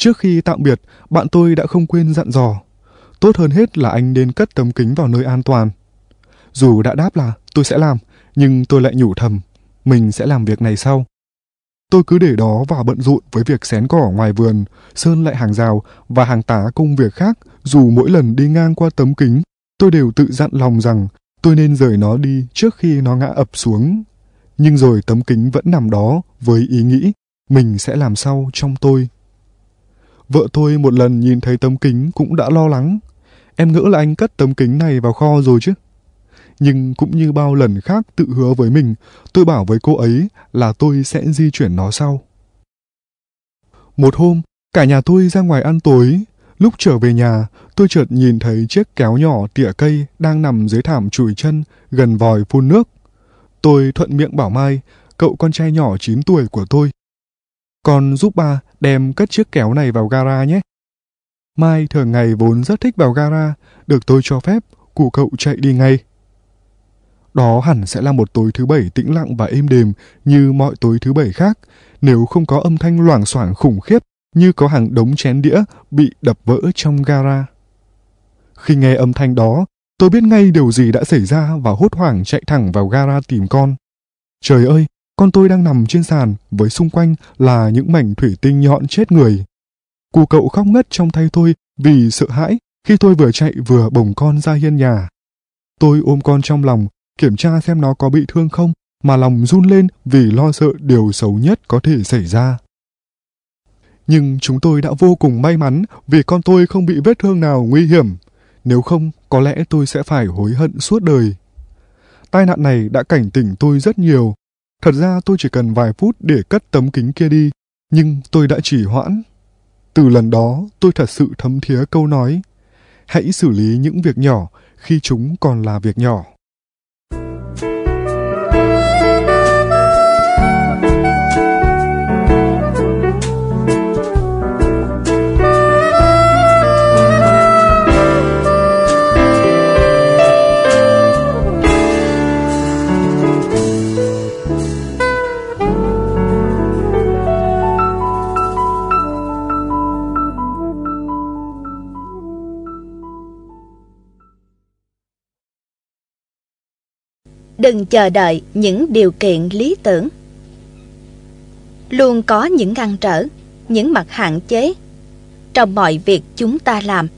Trước khi tạm biệt, bạn tôi đã không quên dặn dò. Tốt hơn hết là anh nên cất tấm kính vào nơi an toàn. Dù đã đáp là tôi sẽ làm, nhưng tôi lại nhủ thầm, mình sẽ làm việc này sau. Tôi cứ để đó và bận rộn với việc xén cỏ ngoài vườn, sơn lại hàng rào và hàng tá công việc khác, dù mỗi lần đi ngang qua tấm kính, tôi đều tự dặn lòng rằng tôi nên rời nó đi trước khi nó ngã ập xuống. Nhưng rồi tấm kính vẫn nằm đó với ý nghĩ mình sẽ làm sau trong tôi. Vợ tôi một lần nhìn thấy tấm kính cũng đã lo lắng. Em ngỡ là anh cất tấm kính này vào kho rồi chứ. Nhưng cũng như bao lần khác tự hứa với mình, tôi bảo với cô ấy là tôi sẽ di chuyển nó sau. Một hôm, cả nhà tôi ra ngoài ăn tối. Lúc trở về nhà, tôi chợt nhìn thấy chiếc kéo nhỏ tỉa cây đang nằm dưới thảm chùi chân gần vòi phun nước. Tôi thuận miệng bảo Mai, cậu con trai nhỏ 9 tuổi của tôi, con giúp ba đem cất chiếc kéo này vào gara nhé. Mai thường ngày vốn rất thích vào gara, được tôi cho phép, cụ cậu chạy đi ngay. Đó hẳn sẽ là một tối thứ bảy tĩnh lặng và êm đềm như mọi tối thứ bảy khác, nếu không có âm thanh loảng xoảng khủng khiếp như có hàng đống chén đĩa bị đập vỡ trong gara. Khi nghe âm thanh đó, tôi biết ngay điều gì đã xảy ra và hốt hoảng chạy thẳng vào gara tìm con. Trời ơi, con tôi đang nằm trên sàn với xung quanh là những mảnh thủy tinh nhọn chết người. Cụ cậu khóc ngất trong tay tôi vì sợ hãi khi tôi vừa chạy vừa bồng con ra hiên nhà. Tôi ôm con trong lòng, kiểm tra xem nó có bị thương không, mà lòng run lên vì lo sợ điều xấu nhất có thể xảy ra. Nhưng chúng tôi đã vô cùng may mắn vì con tôi không bị vết thương nào nguy hiểm. Nếu không, có lẽ tôi sẽ phải hối hận suốt đời. Tai nạn này đã cảnh tỉnh tôi rất nhiều. Thật ra tôi chỉ cần vài phút để cất tấm kính kia đi, nhưng tôi đã chỉ hoãn. Từ lần đó, tôi thật sự thấm thía câu nói, hãy xử lý những việc nhỏ khi chúng còn là việc nhỏ. Đừng chờ đợi những điều kiện lý tưởng. Luôn có những ngăn trở, những mặt hạn chế trong mọi việc chúng ta làm.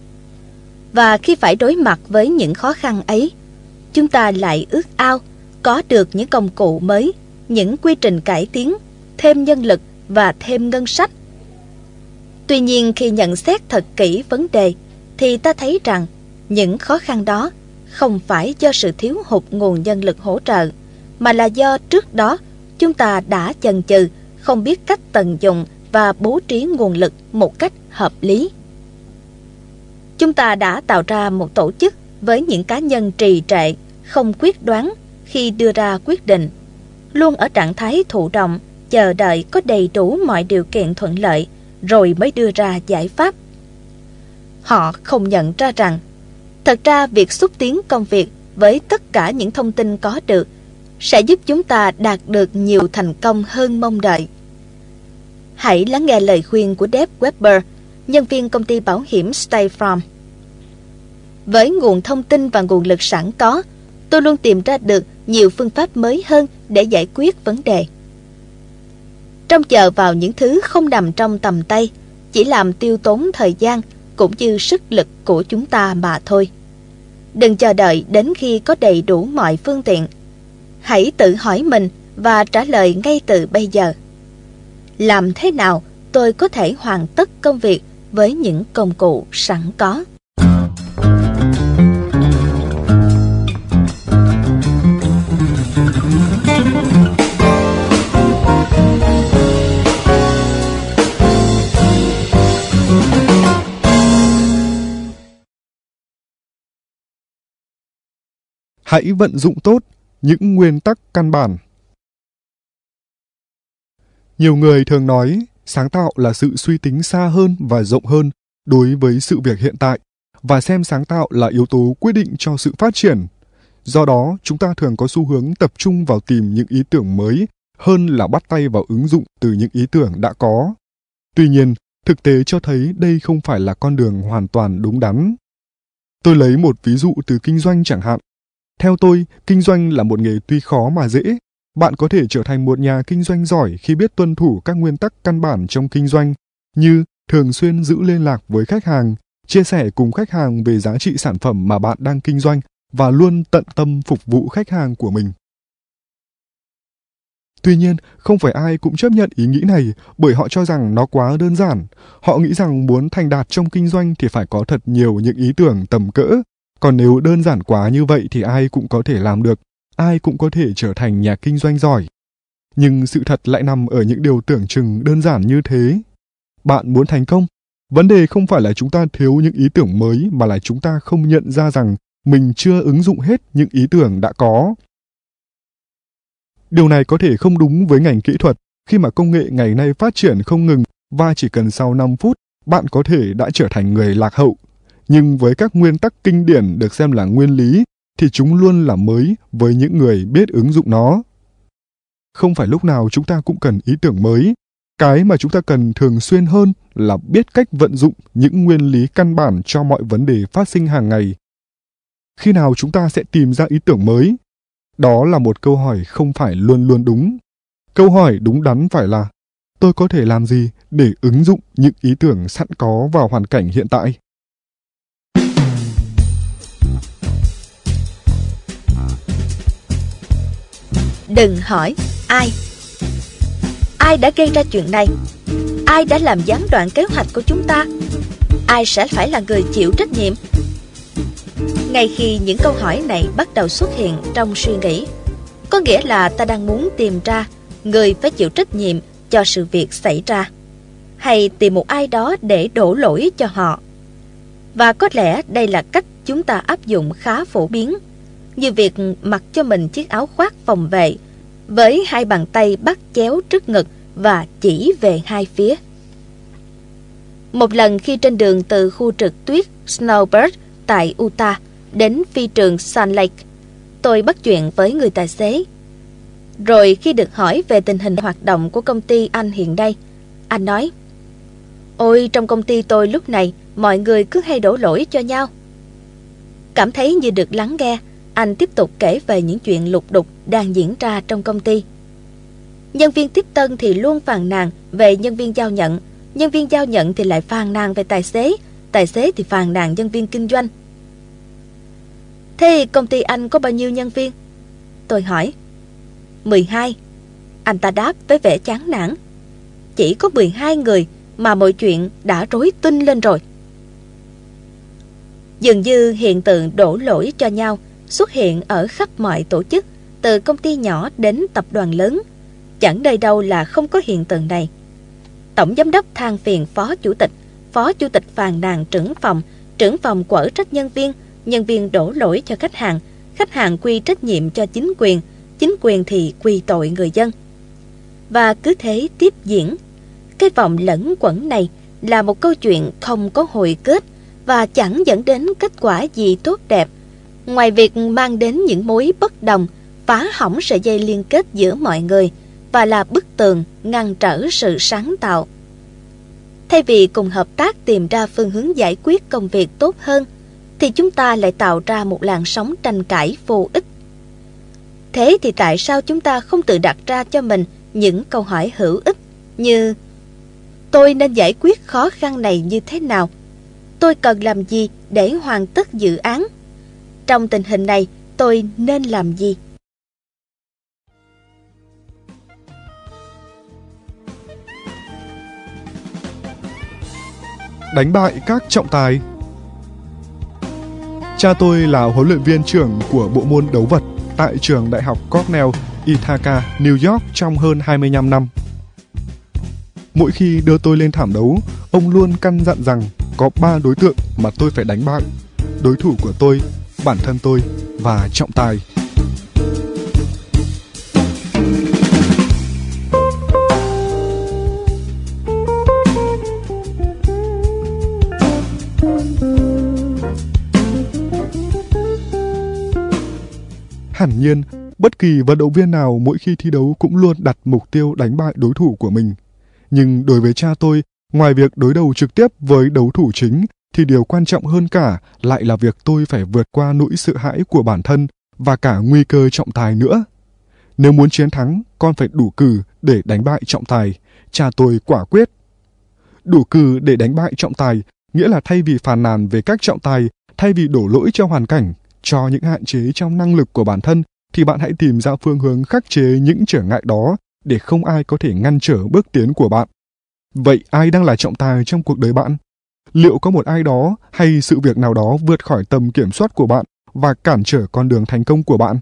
Và khi phải đối mặt với những khó khăn ấy, chúng ta lại ước ao có được những công cụ mới, những quy trình cải tiến, thêm nhân lực và thêm ngân sách. Tuy nhiên, khi nhận xét thật kỹ vấn đề, thì ta thấy rằng những khó khăn đó không phải do sự thiếu hụt nguồn nhân lực hỗ trợ, mà là do trước đó chúng ta đã chần chừ, không biết cách tận dụng và bố trí nguồn lực một cách hợp lý. Chúng ta đã tạo ra một tổ chức với những cá nhân trì trệ, không quyết đoán khi đưa ra quyết định, luôn ở trạng thái thụ động, chờ đợi có đầy đủ mọi điều kiện thuận lợi rồi mới đưa ra giải pháp. Họ không nhận ra rằng Thật ra việc xúc tiến công việc với tất cả những thông tin có được sẽ giúp chúng ta đạt được nhiều thành công hơn mong đợi. Hãy lắng nghe lời khuyên của Deb Weber, nhân viên công ty bảo hiểm State Farm. Với nguồn thông tin và nguồn lực sẵn có, tôi luôn tìm ra được nhiều phương pháp mới hơn để giải quyết vấn đề. Trong chờ vào những thứ không nằm trong tầm tay, chỉ làm tiêu tốn thời gian cũng như sức lực của chúng ta mà thôi. Đừng chờ đợi đến khi có đầy đủ mọi phương tiện. Hãy tự hỏi mình và trả lời ngay từ bây giờ. Làm thế nào tôi có thể hoàn tất công việc với những công cụ sẵn có? Hãy vận dụng tốt những nguyên tắc căn bản. Nhiều người thường nói sáng tạo là sự suy tính xa hơn và rộng hơn đối với sự việc hiện tại và xem sáng tạo là yếu tố quyết định cho sự phát triển. Do đó, chúng ta thường có xu hướng tập trung vào tìm những ý tưởng mới hơn là bắt tay vào ứng dụng từ những ý tưởng đã có. Tuy nhiên, thực tế cho thấy đây không phải là con đường hoàn toàn đúng đắn. Tôi lấy một ví dụ từ kinh doanh chẳng hạn. Theo tôi, kinh doanh là một nghề tuy khó mà dễ. Bạn có thể trở thành một nhà kinh doanh giỏi khi biết tuân thủ các nguyên tắc căn bản trong kinh doanh như thường xuyên giữ liên lạc với khách hàng, chia sẻ cùng khách hàng về giá trị sản phẩm mà bạn đang kinh doanh và luôn tận tâm phục vụ khách hàng của mình. Tuy nhiên, không phải ai cũng chấp nhận ý nghĩ này bởi họ cho rằng nó quá đơn giản. Họ nghĩ rằng muốn thành đạt trong kinh doanh thì phải có thật nhiều những ý tưởng tầm cỡ, còn nếu đơn giản quá như vậy thì ai cũng có thể làm được, ai cũng có thể trở thành nhà kinh doanh giỏi. Nhưng sự thật lại nằm ở những điều tưởng chừng đơn giản như thế. Bạn muốn thành công? Vấn đề không phải là chúng ta thiếu những ý tưởng mới mà là chúng ta không nhận ra rằng mình chưa ứng dụng hết những ý tưởng đã có. Điều này có thể không đúng với ngành kỹ thuật khi mà công nghệ ngày nay phát triển không ngừng và chỉ cần sau 5 phút bạn có thể đã trở thành người lạc hậu nhưng với các nguyên tắc kinh điển được xem là nguyên lý thì chúng luôn là mới với những người biết ứng dụng nó. Không phải lúc nào chúng ta cũng cần ý tưởng mới, cái mà chúng ta cần thường xuyên hơn là biết cách vận dụng những nguyên lý căn bản cho mọi vấn đề phát sinh hàng ngày. Khi nào chúng ta sẽ tìm ra ý tưởng mới? Đó là một câu hỏi không phải luôn luôn đúng. Câu hỏi đúng đắn phải là tôi có thể làm gì để ứng dụng những ý tưởng sẵn có vào hoàn cảnh hiện tại? Đừng hỏi ai. Ai đã gây ra chuyện này? Ai đã làm gián đoạn kế hoạch của chúng ta? Ai sẽ phải là người chịu trách nhiệm? Ngay khi những câu hỏi này bắt đầu xuất hiện trong suy nghĩ, có nghĩa là ta đang muốn tìm ra người phải chịu trách nhiệm cho sự việc xảy ra, hay tìm một ai đó để đổ lỗi cho họ. Và có lẽ đây là cách chúng ta áp dụng khá phổ biến, như việc mặc cho mình chiếc áo khoác phòng vệ với hai bàn tay bắt chéo trước ngực và chỉ về hai phía. Một lần khi trên đường từ khu trực tuyết Snowbird tại Utah đến phi trường Sun Lake, tôi bắt chuyện với người tài xế. Rồi khi được hỏi về tình hình hoạt động của công ty anh hiện nay, anh nói Ôi trong công ty tôi lúc này mọi người cứ hay đổ lỗi cho nhau. Cảm thấy như được lắng nghe, anh tiếp tục kể về những chuyện lục đục đang diễn ra trong công ty. Nhân viên tiếp tân thì luôn phàn nàn về nhân viên giao nhận, nhân viên giao nhận thì lại phàn nàn về tài xế, tài xế thì phàn nàn nhân viên kinh doanh. Thế công ty anh có bao nhiêu nhân viên? Tôi hỏi. 12. Anh ta đáp với vẻ chán nản. Chỉ có 12 người mà mọi chuyện đã rối tinh lên rồi. Dường như hiện tượng đổ lỗi cho nhau xuất hiện ở khắp mọi tổ chức, từ công ty nhỏ đến tập đoàn lớn. Chẳng nơi đâu là không có hiện tượng này. Tổng giám đốc than phiền phó chủ tịch, phó chủ tịch phàn nàn trưởng phòng, trưởng phòng quở trách nhân viên, nhân viên đổ lỗi cho khách hàng, khách hàng quy trách nhiệm cho chính quyền, chính quyền thì quy tội người dân. Và cứ thế tiếp diễn. Cái vòng lẫn quẩn này là một câu chuyện không có hồi kết và chẳng dẫn đến kết quả gì tốt đẹp Ngoài việc mang đến những mối bất đồng, phá hỏng sợi dây liên kết giữa mọi người và là bức tường ngăn trở sự sáng tạo. Thay vì cùng hợp tác tìm ra phương hướng giải quyết công việc tốt hơn, thì chúng ta lại tạo ra một làn sóng tranh cãi vô ích. Thế thì tại sao chúng ta không tự đặt ra cho mình những câu hỏi hữu ích như Tôi nên giải quyết khó khăn này như thế nào? Tôi cần làm gì để hoàn tất dự án? Trong tình hình này, tôi nên làm gì? Đánh bại các trọng tài Cha tôi là huấn luyện viên trưởng của bộ môn đấu vật tại trường đại học Cornell, Ithaca, New York trong hơn 25 năm. Mỗi khi đưa tôi lên thảm đấu, ông luôn căn dặn rằng có ba đối tượng mà tôi phải đánh bại. Đối thủ của tôi bản thân tôi và trọng tài. Hẳn nhiên, bất kỳ vận động viên nào mỗi khi thi đấu cũng luôn đặt mục tiêu đánh bại đối thủ của mình. Nhưng đối với cha tôi, ngoài việc đối đầu trực tiếp với đấu thủ chính thì điều quan trọng hơn cả lại là việc tôi phải vượt qua nỗi sợ hãi của bản thân và cả nguy cơ trọng tài nữa. Nếu muốn chiến thắng, con phải đủ cử để đánh bại trọng tài, cha tôi quả quyết. Đủ cử để đánh bại trọng tài nghĩa là thay vì phàn nàn về các trọng tài, thay vì đổ lỗi cho hoàn cảnh, cho những hạn chế trong năng lực của bản thân, thì bạn hãy tìm ra phương hướng khắc chế những trở ngại đó để không ai có thể ngăn trở bước tiến của bạn. Vậy ai đang là trọng tài trong cuộc đời bạn? Liệu có một ai đó hay sự việc nào đó vượt khỏi tầm kiểm soát của bạn và cản trở con đường thành công của bạn?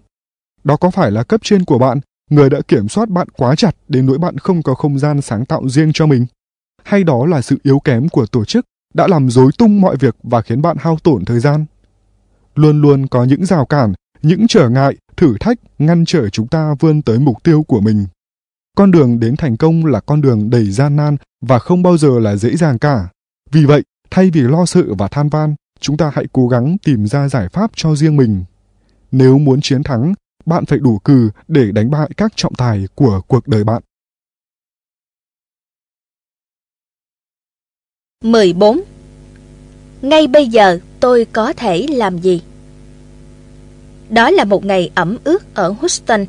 Đó có phải là cấp trên của bạn, người đã kiểm soát bạn quá chặt đến nỗi bạn không có không gian sáng tạo riêng cho mình? Hay đó là sự yếu kém của tổ chức đã làm rối tung mọi việc và khiến bạn hao tổn thời gian? Luôn luôn có những rào cản, những trở ngại, thử thách ngăn trở chúng ta vươn tới mục tiêu của mình. Con đường đến thành công là con đường đầy gian nan và không bao giờ là dễ dàng cả. Vì vậy, Thay vì lo sợ và than van, chúng ta hãy cố gắng tìm ra giải pháp cho riêng mình. Nếu muốn chiến thắng, bạn phải đủ cừ để đánh bại các trọng tài của cuộc đời bạn. 14. Ngay bây giờ tôi có thể làm gì? Đó là một ngày ẩm ướt ở Houston.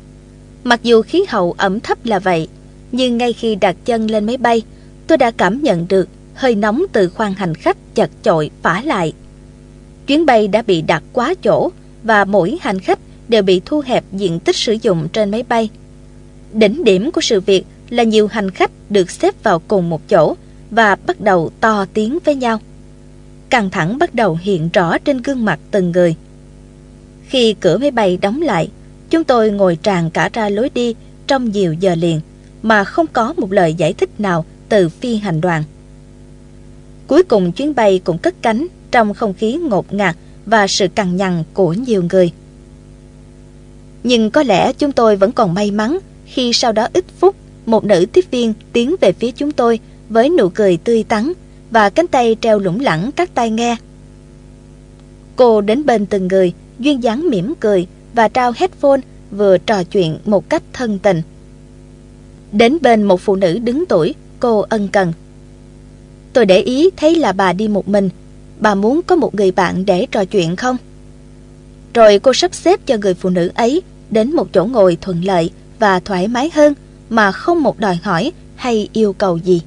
Mặc dù khí hậu ẩm thấp là vậy, nhưng ngay khi đặt chân lên máy bay, tôi đã cảm nhận được hơi nóng từ khoang hành khách chật chội phả lại. Chuyến bay đã bị đặt quá chỗ và mỗi hành khách đều bị thu hẹp diện tích sử dụng trên máy bay. Đỉnh điểm của sự việc là nhiều hành khách được xếp vào cùng một chỗ và bắt đầu to tiếng với nhau. Căng thẳng bắt đầu hiện rõ trên gương mặt từng người. Khi cửa máy bay đóng lại, chúng tôi ngồi tràn cả ra lối đi trong nhiều giờ liền mà không có một lời giải thích nào từ phi hành đoàn. Cuối cùng chuyến bay cũng cất cánh trong không khí ngột ngạt và sự cằn nhằn của nhiều người. Nhưng có lẽ chúng tôi vẫn còn may mắn khi sau đó ít phút một nữ tiếp viên tiến về phía chúng tôi với nụ cười tươi tắn và cánh tay treo lủng lẳng các tai nghe. Cô đến bên từng người, duyên dáng mỉm cười và trao headphone vừa trò chuyện một cách thân tình. Đến bên một phụ nữ đứng tuổi, cô ân cần. Tôi để ý thấy là bà đi một mình. Bà muốn có một người bạn để trò chuyện không? Rồi cô sắp xếp cho người phụ nữ ấy đến một chỗ ngồi thuận lợi và thoải mái hơn mà không một đòi hỏi hay yêu cầu gì.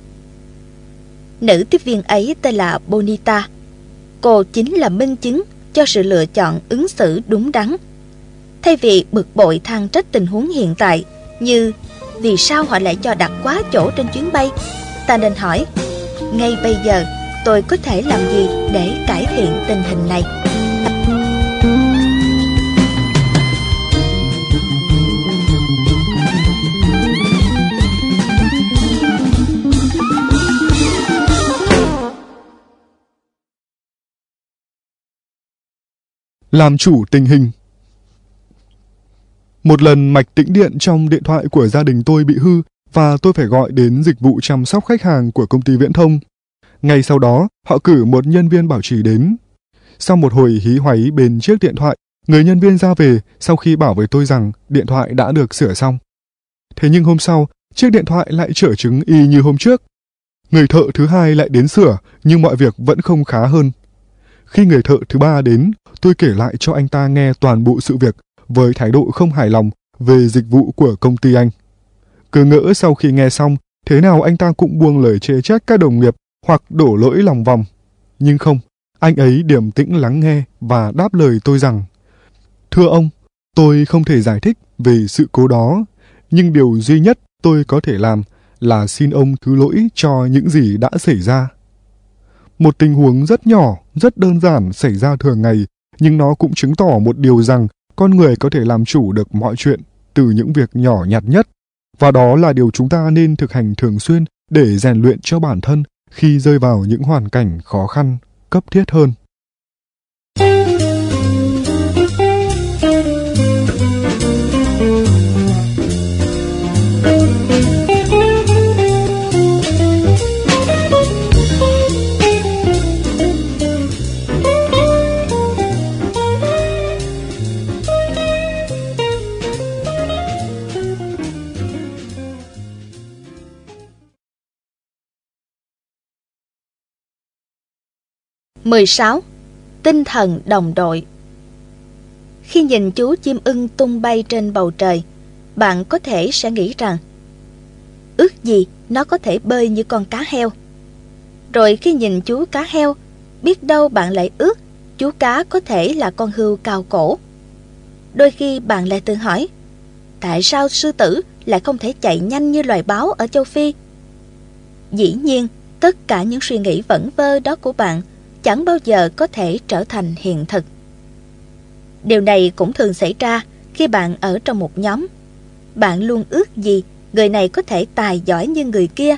Nữ tiếp viên ấy tên là Bonita. Cô chính là minh chứng cho sự lựa chọn ứng xử đúng đắn. Thay vì bực bội than trách tình huống hiện tại như vì sao họ lại cho đặt quá chỗ trên chuyến bay, ta nên hỏi ngay bây giờ, tôi có thể làm gì để cải thiện tình hình này? Làm chủ tình hình Một lần mạch tĩnh điện trong điện thoại của gia đình tôi bị hư và tôi phải gọi đến dịch vụ chăm sóc khách hàng của công ty viễn thông. Ngay sau đó, họ cử một nhân viên bảo trì đến. Sau một hồi hí hoáy bên chiếc điện thoại, người nhân viên ra về sau khi bảo với tôi rằng điện thoại đã được sửa xong. Thế nhưng hôm sau, chiếc điện thoại lại trở chứng y như hôm trước. Người thợ thứ hai lại đến sửa, nhưng mọi việc vẫn không khá hơn. Khi người thợ thứ ba đến, tôi kể lại cho anh ta nghe toàn bộ sự việc với thái độ không hài lòng về dịch vụ của công ty anh. Cứ ngỡ sau khi nghe xong, thế nào anh ta cũng buông lời chê trách các đồng nghiệp hoặc đổ lỗi lòng vòng. Nhưng không, anh ấy điềm tĩnh lắng nghe và đáp lời tôi rằng Thưa ông, tôi không thể giải thích về sự cố đó, nhưng điều duy nhất tôi có thể làm là xin ông thứ lỗi cho những gì đã xảy ra. Một tình huống rất nhỏ, rất đơn giản xảy ra thường ngày, nhưng nó cũng chứng tỏ một điều rằng con người có thể làm chủ được mọi chuyện từ những việc nhỏ nhặt nhất. Và đó là điều chúng ta nên thực hành thường xuyên để rèn luyện cho bản thân khi rơi vào những hoàn cảnh khó khăn, cấp thiết hơn. 16. Tinh thần đồng đội Khi nhìn chú chim ưng tung bay trên bầu trời, bạn có thể sẽ nghĩ rằng ước gì nó có thể bơi như con cá heo. Rồi khi nhìn chú cá heo, biết đâu bạn lại ước chú cá có thể là con hươu cao cổ. Đôi khi bạn lại tự hỏi, tại sao sư tử lại không thể chạy nhanh như loài báo ở châu Phi? Dĩ nhiên, tất cả những suy nghĩ vẩn vơ đó của bạn – chẳng bao giờ có thể trở thành hiện thực. Điều này cũng thường xảy ra khi bạn ở trong một nhóm. Bạn luôn ước gì người này có thể tài giỏi như người kia,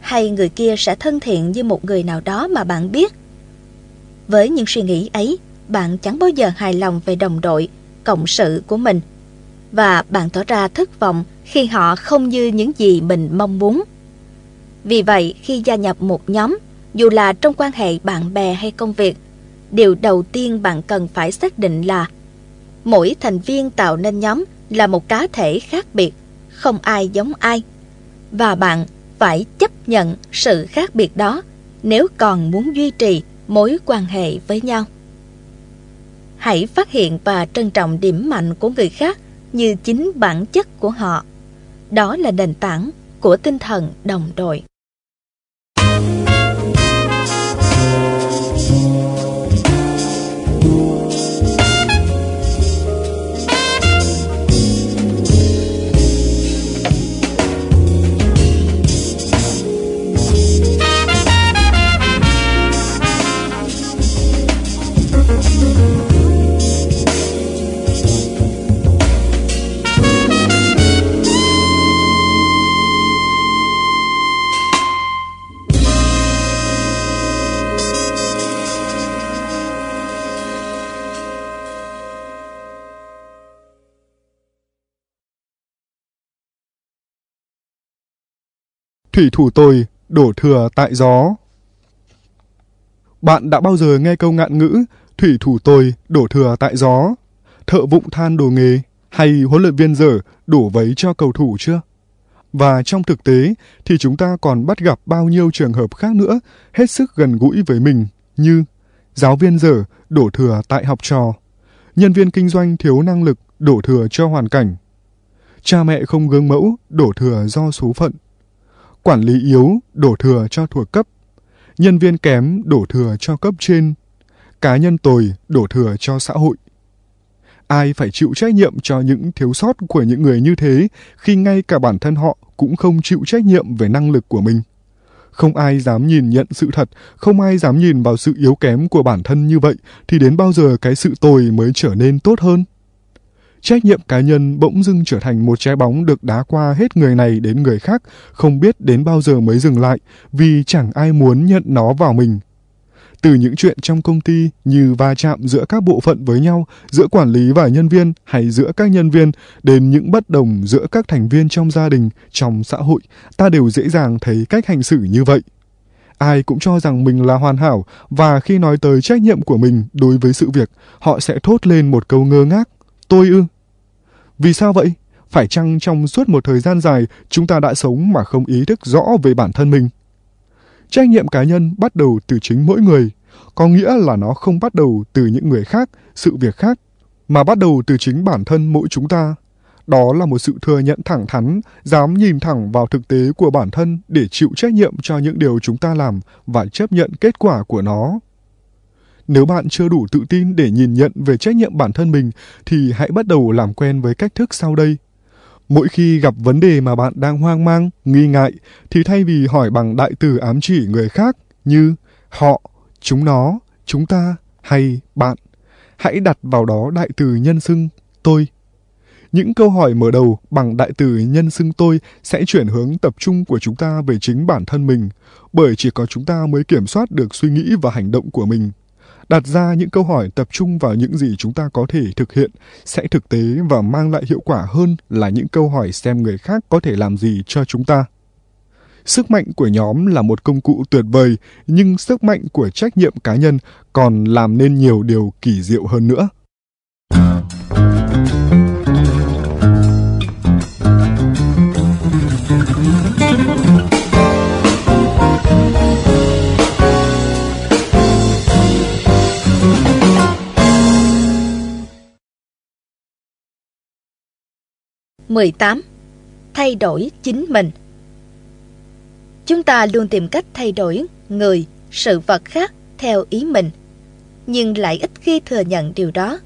hay người kia sẽ thân thiện như một người nào đó mà bạn biết. Với những suy nghĩ ấy, bạn chẳng bao giờ hài lòng về đồng đội, cộng sự của mình, và bạn tỏ ra thất vọng khi họ không như những gì mình mong muốn. Vì vậy, khi gia nhập một nhóm, dù là trong quan hệ bạn bè hay công việc, điều đầu tiên bạn cần phải xác định là mỗi thành viên tạo nên nhóm là một cá thể khác biệt, không ai giống ai. Và bạn phải chấp nhận sự khác biệt đó nếu còn muốn duy trì mối quan hệ với nhau. Hãy phát hiện và trân trọng điểm mạnh của người khác như chính bản chất của họ. Đó là nền tảng của tinh thần đồng đội. Thủy thủ tôi đổ thừa tại gió. Bạn đã bao giờ nghe câu ngạn ngữ thủy thủ tôi đổ thừa tại gió, thợ vụng than đồ nghề hay huấn luyện viên dở đổ vấy cho cầu thủ chưa? Và trong thực tế thì chúng ta còn bắt gặp bao nhiêu trường hợp khác nữa hết sức gần gũi với mình như giáo viên dở đổ thừa tại học trò, nhân viên kinh doanh thiếu năng lực đổ thừa cho hoàn cảnh, cha mẹ không gương mẫu đổ thừa do số phận, quản lý yếu đổ thừa cho thuộc cấp, nhân viên kém đổ thừa cho cấp trên, cá nhân tồi đổ thừa cho xã hội. Ai phải chịu trách nhiệm cho những thiếu sót của những người như thế khi ngay cả bản thân họ cũng không chịu trách nhiệm về năng lực của mình. Không ai dám nhìn nhận sự thật, không ai dám nhìn vào sự yếu kém của bản thân như vậy thì đến bao giờ cái sự tồi mới trở nên tốt hơn? Trách nhiệm cá nhân bỗng dưng trở thành một trái bóng được đá qua hết người này đến người khác, không biết đến bao giờ mới dừng lại, vì chẳng ai muốn nhận nó vào mình. Từ những chuyện trong công ty như va chạm giữa các bộ phận với nhau, giữa quản lý và nhân viên hay giữa các nhân viên, đến những bất đồng giữa các thành viên trong gia đình, trong xã hội, ta đều dễ dàng thấy cách hành xử như vậy. Ai cũng cho rằng mình là hoàn hảo và khi nói tới trách nhiệm của mình đối với sự việc, họ sẽ thốt lên một câu ngơ ngác. Tôi ư? Vì sao vậy? Phải chăng trong suốt một thời gian dài chúng ta đã sống mà không ý thức rõ về bản thân mình? Trách nhiệm cá nhân bắt đầu từ chính mỗi người, có nghĩa là nó không bắt đầu từ những người khác, sự việc khác, mà bắt đầu từ chính bản thân mỗi chúng ta. Đó là một sự thừa nhận thẳng thắn, dám nhìn thẳng vào thực tế của bản thân để chịu trách nhiệm cho những điều chúng ta làm và chấp nhận kết quả của nó. Nếu bạn chưa đủ tự tin để nhìn nhận về trách nhiệm bản thân mình thì hãy bắt đầu làm quen với cách thức sau đây. Mỗi khi gặp vấn đề mà bạn đang hoang mang, nghi ngại thì thay vì hỏi bằng đại từ ám chỉ người khác như họ, chúng nó, chúng ta hay bạn, hãy đặt vào đó đại từ nhân xưng tôi. Những câu hỏi mở đầu bằng đại từ nhân xưng tôi sẽ chuyển hướng tập trung của chúng ta về chính bản thân mình, bởi chỉ có chúng ta mới kiểm soát được suy nghĩ và hành động của mình đặt ra những câu hỏi tập trung vào những gì chúng ta có thể thực hiện, sẽ thực tế và mang lại hiệu quả hơn là những câu hỏi xem người khác có thể làm gì cho chúng ta. Sức mạnh của nhóm là một công cụ tuyệt vời, nhưng sức mạnh của trách nhiệm cá nhân còn làm nên nhiều điều kỳ diệu hơn nữa. 18. Thay đổi chính mình Chúng ta luôn tìm cách thay đổi người, sự vật khác theo ý mình, nhưng lại ít khi thừa nhận điều đó.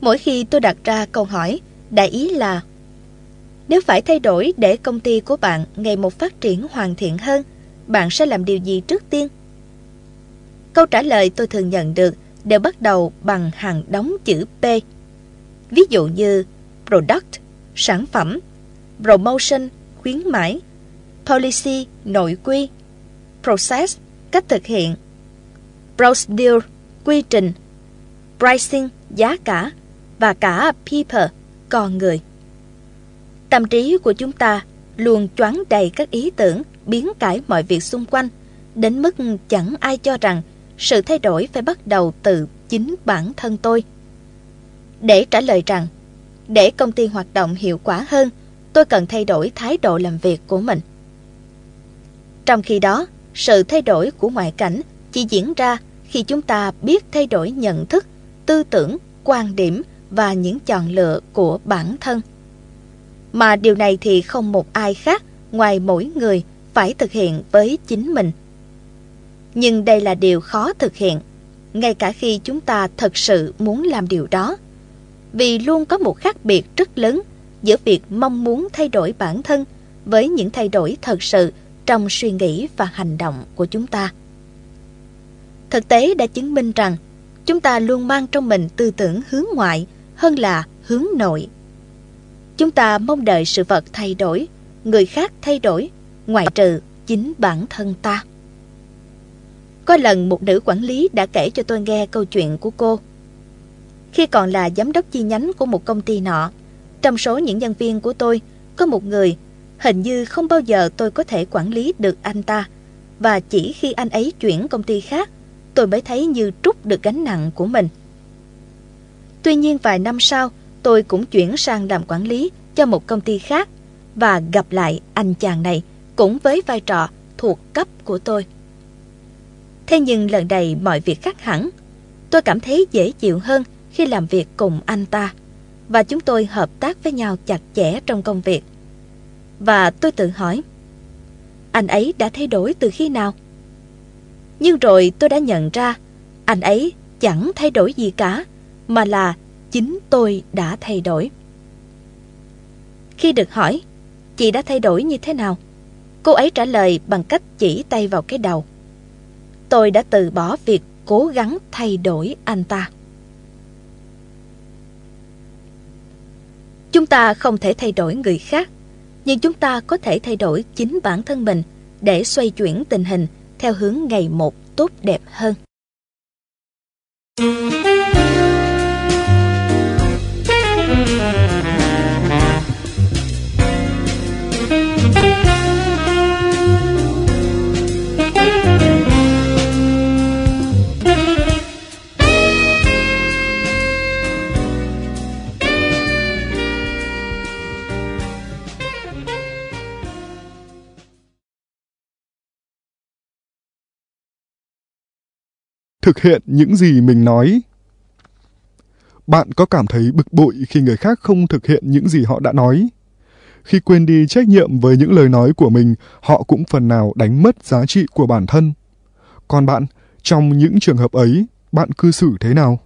Mỗi khi tôi đặt ra câu hỏi, đại ý là Nếu phải thay đổi để công ty của bạn ngày một phát triển hoàn thiện hơn, bạn sẽ làm điều gì trước tiên? Câu trả lời tôi thường nhận được đều bắt đầu bằng hàng đóng chữ P. Ví dụ như Product sản phẩm, promotion, khuyến mãi, policy, nội quy, process, cách thực hiện, procedure, quy trình, pricing, giá cả và cả people, con người. Tâm trí của chúng ta luôn choáng đầy các ý tưởng biến cải mọi việc xung quanh, đến mức chẳng ai cho rằng sự thay đổi phải bắt đầu từ chính bản thân tôi. Để trả lời rằng để công ty hoạt động hiệu quả hơn, tôi cần thay đổi thái độ làm việc của mình. Trong khi đó, sự thay đổi của ngoại cảnh chỉ diễn ra khi chúng ta biết thay đổi nhận thức, tư tưởng, quan điểm và những chọn lựa của bản thân. Mà điều này thì không một ai khác ngoài mỗi người phải thực hiện với chính mình. Nhưng đây là điều khó thực hiện, ngay cả khi chúng ta thật sự muốn làm điều đó vì luôn có một khác biệt rất lớn giữa việc mong muốn thay đổi bản thân với những thay đổi thật sự trong suy nghĩ và hành động của chúng ta. Thực tế đã chứng minh rằng chúng ta luôn mang trong mình tư tưởng hướng ngoại hơn là hướng nội. Chúng ta mong đợi sự vật thay đổi, người khác thay đổi, ngoại trừ chính bản thân ta. Có lần một nữ quản lý đã kể cho tôi nghe câu chuyện của cô. Khi còn là giám đốc chi nhánh của một công ty nọ, trong số những nhân viên của tôi, có một người Hình như không bao giờ tôi có thể quản lý được anh ta. Và chỉ khi anh ấy chuyển công ty khác, tôi mới thấy như trút được gánh nặng của mình. Tuy nhiên vài năm sau, tôi cũng chuyển sang làm quản lý cho một công ty khác và gặp lại anh chàng này cũng với vai trò thuộc cấp của tôi. Thế nhưng lần này mọi việc khác hẳn. Tôi cảm thấy dễ chịu hơn khi làm việc cùng anh ta và chúng tôi hợp tác với nhau chặt chẽ trong công việc. Và tôi tự hỏi, anh ấy đã thay đổi từ khi nào? Nhưng rồi tôi đã nhận ra, anh ấy chẳng thay đổi gì cả, mà là chính tôi đã thay đổi. Khi được hỏi, chị đã thay đổi như thế nào? Cô ấy trả lời bằng cách chỉ tay vào cái đầu. Tôi đã từ bỏ việc cố gắng thay đổi anh ta. Chúng ta không thể thay đổi người khác, nhưng chúng ta có thể thay đổi chính bản thân mình để xoay chuyển tình hình theo hướng ngày một tốt đẹp hơn. Thực hiện những gì mình nói. Bạn có cảm thấy bực bội khi người khác không thực hiện những gì họ đã nói? Khi quên đi trách nhiệm với những lời nói của mình, họ cũng phần nào đánh mất giá trị của bản thân. Còn bạn, trong những trường hợp ấy, bạn cư xử thế nào?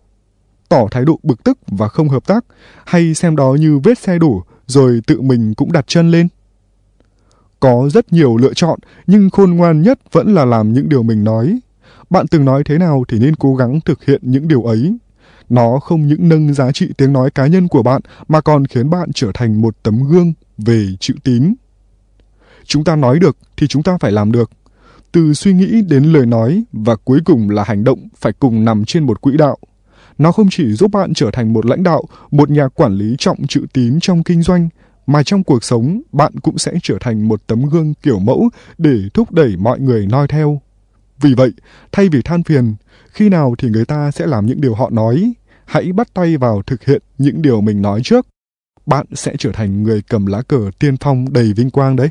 Tỏ thái độ bực tức và không hợp tác, hay xem đó như vết xe đổ rồi tự mình cũng đặt chân lên? Có rất nhiều lựa chọn, nhưng khôn ngoan nhất vẫn là làm những điều mình nói, bạn từng nói thế nào thì nên cố gắng thực hiện những điều ấy. Nó không những nâng giá trị tiếng nói cá nhân của bạn mà còn khiến bạn trở thành một tấm gương về chữ tín. Chúng ta nói được thì chúng ta phải làm được. Từ suy nghĩ đến lời nói và cuối cùng là hành động phải cùng nằm trên một quỹ đạo. Nó không chỉ giúp bạn trở thành một lãnh đạo, một nhà quản lý trọng chữ tín trong kinh doanh, mà trong cuộc sống bạn cũng sẽ trở thành một tấm gương kiểu mẫu để thúc đẩy mọi người noi theo. Vì vậy, thay vì than phiền, khi nào thì người ta sẽ làm những điều họ nói, hãy bắt tay vào thực hiện những điều mình nói trước. Bạn sẽ trở thành người cầm lá cờ tiên phong đầy vinh quang đấy.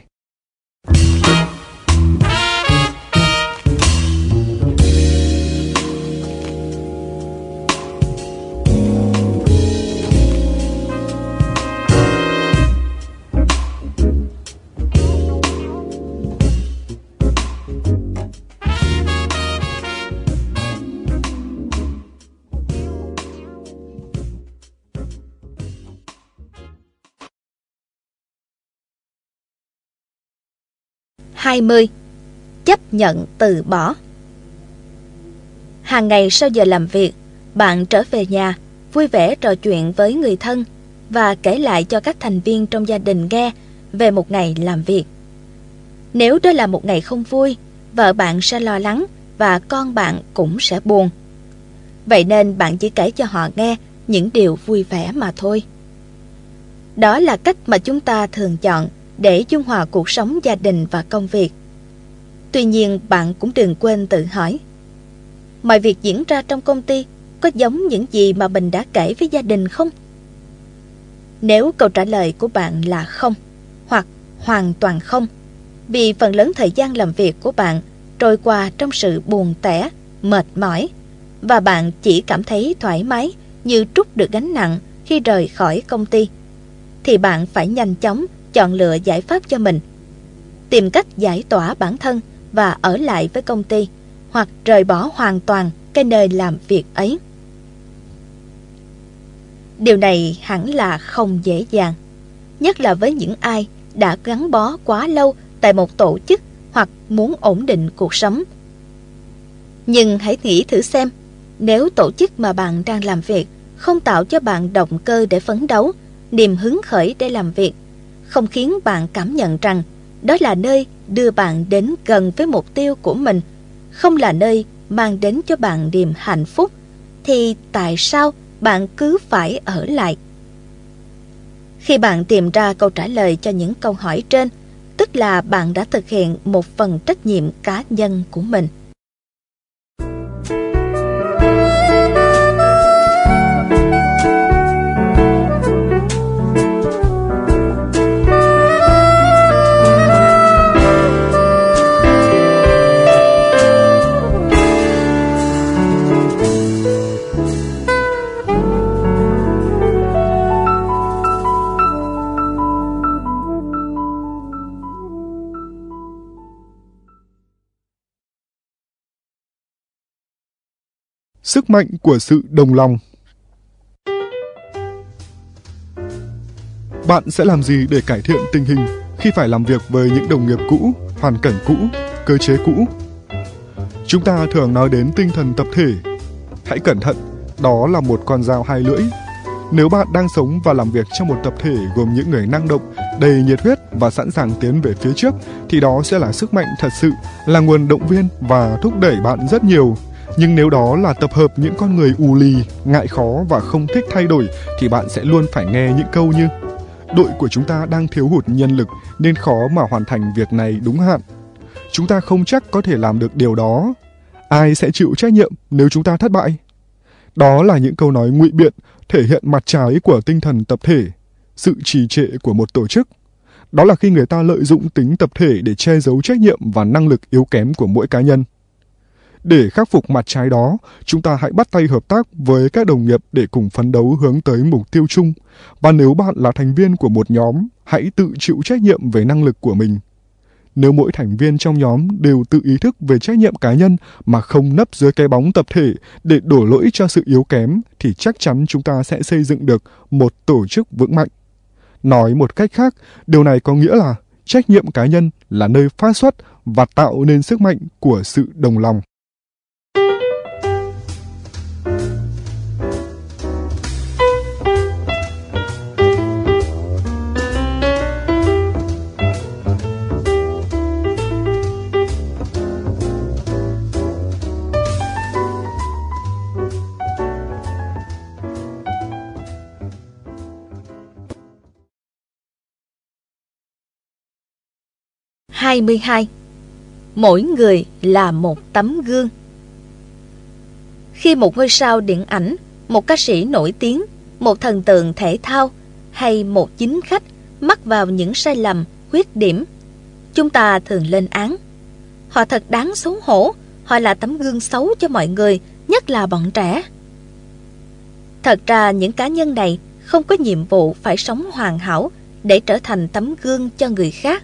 20. Chấp nhận từ bỏ Hàng ngày sau giờ làm việc, bạn trở về nhà, vui vẻ trò chuyện với người thân và kể lại cho các thành viên trong gia đình nghe về một ngày làm việc. Nếu đó là một ngày không vui, vợ bạn sẽ lo lắng và con bạn cũng sẽ buồn. Vậy nên bạn chỉ kể cho họ nghe những điều vui vẻ mà thôi. Đó là cách mà chúng ta thường chọn để dung hòa cuộc sống gia đình và công việc. Tuy nhiên bạn cũng đừng quên tự hỏi Mọi việc diễn ra trong công ty có giống những gì mà mình đã kể với gia đình không? Nếu câu trả lời của bạn là không hoặc hoàn toàn không vì phần lớn thời gian làm việc của bạn trôi qua trong sự buồn tẻ, mệt mỏi và bạn chỉ cảm thấy thoải mái như trút được gánh nặng khi rời khỏi công ty thì bạn phải nhanh chóng chọn lựa giải pháp cho mình. Tìm cách giải tỏa bản thân và ở lại với công ty hoặc rời bỏ hoàn toàn cái nơi làm việc ấy. Điều này hẳn là không dễ dàng, nhất là với những ai đã gắn bó quá lâu tại một tổ chức hoặc muốn ổn định cuộc sống. Nhưng hãy nghĩ thử xem, nếu tổ chức mà bạn đang làm việc không tạo cho bạn động cơ để phấn đấu, niềm hứng khởi để làm việc, không khiến bạn cảm nhận rằng đó là nơi đưa bạn đến gần với mục tiêu của mình, không là nơi mang đến cho bạn niềm hạnh phúc, thì tại sao bạn cứ phải ở lại? Khi bạn tìm ra câu trả lời cho những câu hỏi trên tức là bạn đã thực hiện một phần trách nhiệm cá nhân của mình. Sức mạnh của sự đồng lòng Bạn sẽ làm gì để cải thiện tình hình khi phải làm việc với những đồng nghiệp cũ, hoàn cảnh cũ, cơ chế cũ? Chúng ta thường nói đến tinh thần tập thể. Hãy cẩn thận, đó là một con dao hai lưỡi. Nếu bạn đang sống và làm việc trong một tập thể gồm những người năng động, đầy nhiệt huyết và sẵn sàng tiến về phía trước, thì đó sẽ là sức mạnh thật sự, là nguồn động viên và thúc đẩy bạn rất nhiều nhưng nếu đó là tập hợp những con người ù lì, ngại khó và không thích thay đổi thì bạn sẽ luôn phải nghe những câu như Đội của chúng ta đang thiếu hụt nhân lực nên khó mà hoàn thành việc này đúng hạn. Chúng ta không chắc có thể làm được điều đó. Ai sẽ chịu trách nhiệm nếu chúng ta thất bại? Đó là những câu nói ngụy biện thể hiện mặt trái của tinh thần tập thể, sự trì trệ của một tổ chức. Đó là khi người ta lợi dụng tính tập thể để che giấu trách nhiệm và năng lực yếu kém của mỗi cá nhân. Để khắc phục mặt trái đó, chúng ta hãy bắt tay hợp tác với các đồng nghiệp để cùng phấn đấu hướng tới mục tiêu chung. Và nếu bạn là thành viên của một nhóm, hãy tự chịu trách nhiệm về năng lực của mình. Nếu mỗi thành viên trong nhóm đều tự ý thức về trách nhiệm cá nhân mà không nấp dưới cái bóng tập thể để đổ lỗi cho sự yếu kém thì chắc chắn chúng ta sẽ xây dựng được một tổ chức vững mạnh. Nói một cách khác, điều này có nghĩa là trách nhiệm cá nhân là nơi phát xuất và tạo nên sức mạnh của sự đồng lòng. 22 Mỗi người là một tấm gương Khi một ngôi sao điện ảnh, một ca sĩ nổi tiếng, một thần tượng thể thao hay một chính khách mắc vào những sai lầm, khuyết điểm, chúng ta thường lên án. Họ thật đáng xấu hổ, họ là tấm gương xấu cho mọi người, nhất là bọn trẻ. Thật ra những cá nhân này không có nhiệm vụ phải sống hoàn hảo để trở thành tấm gương cho người khác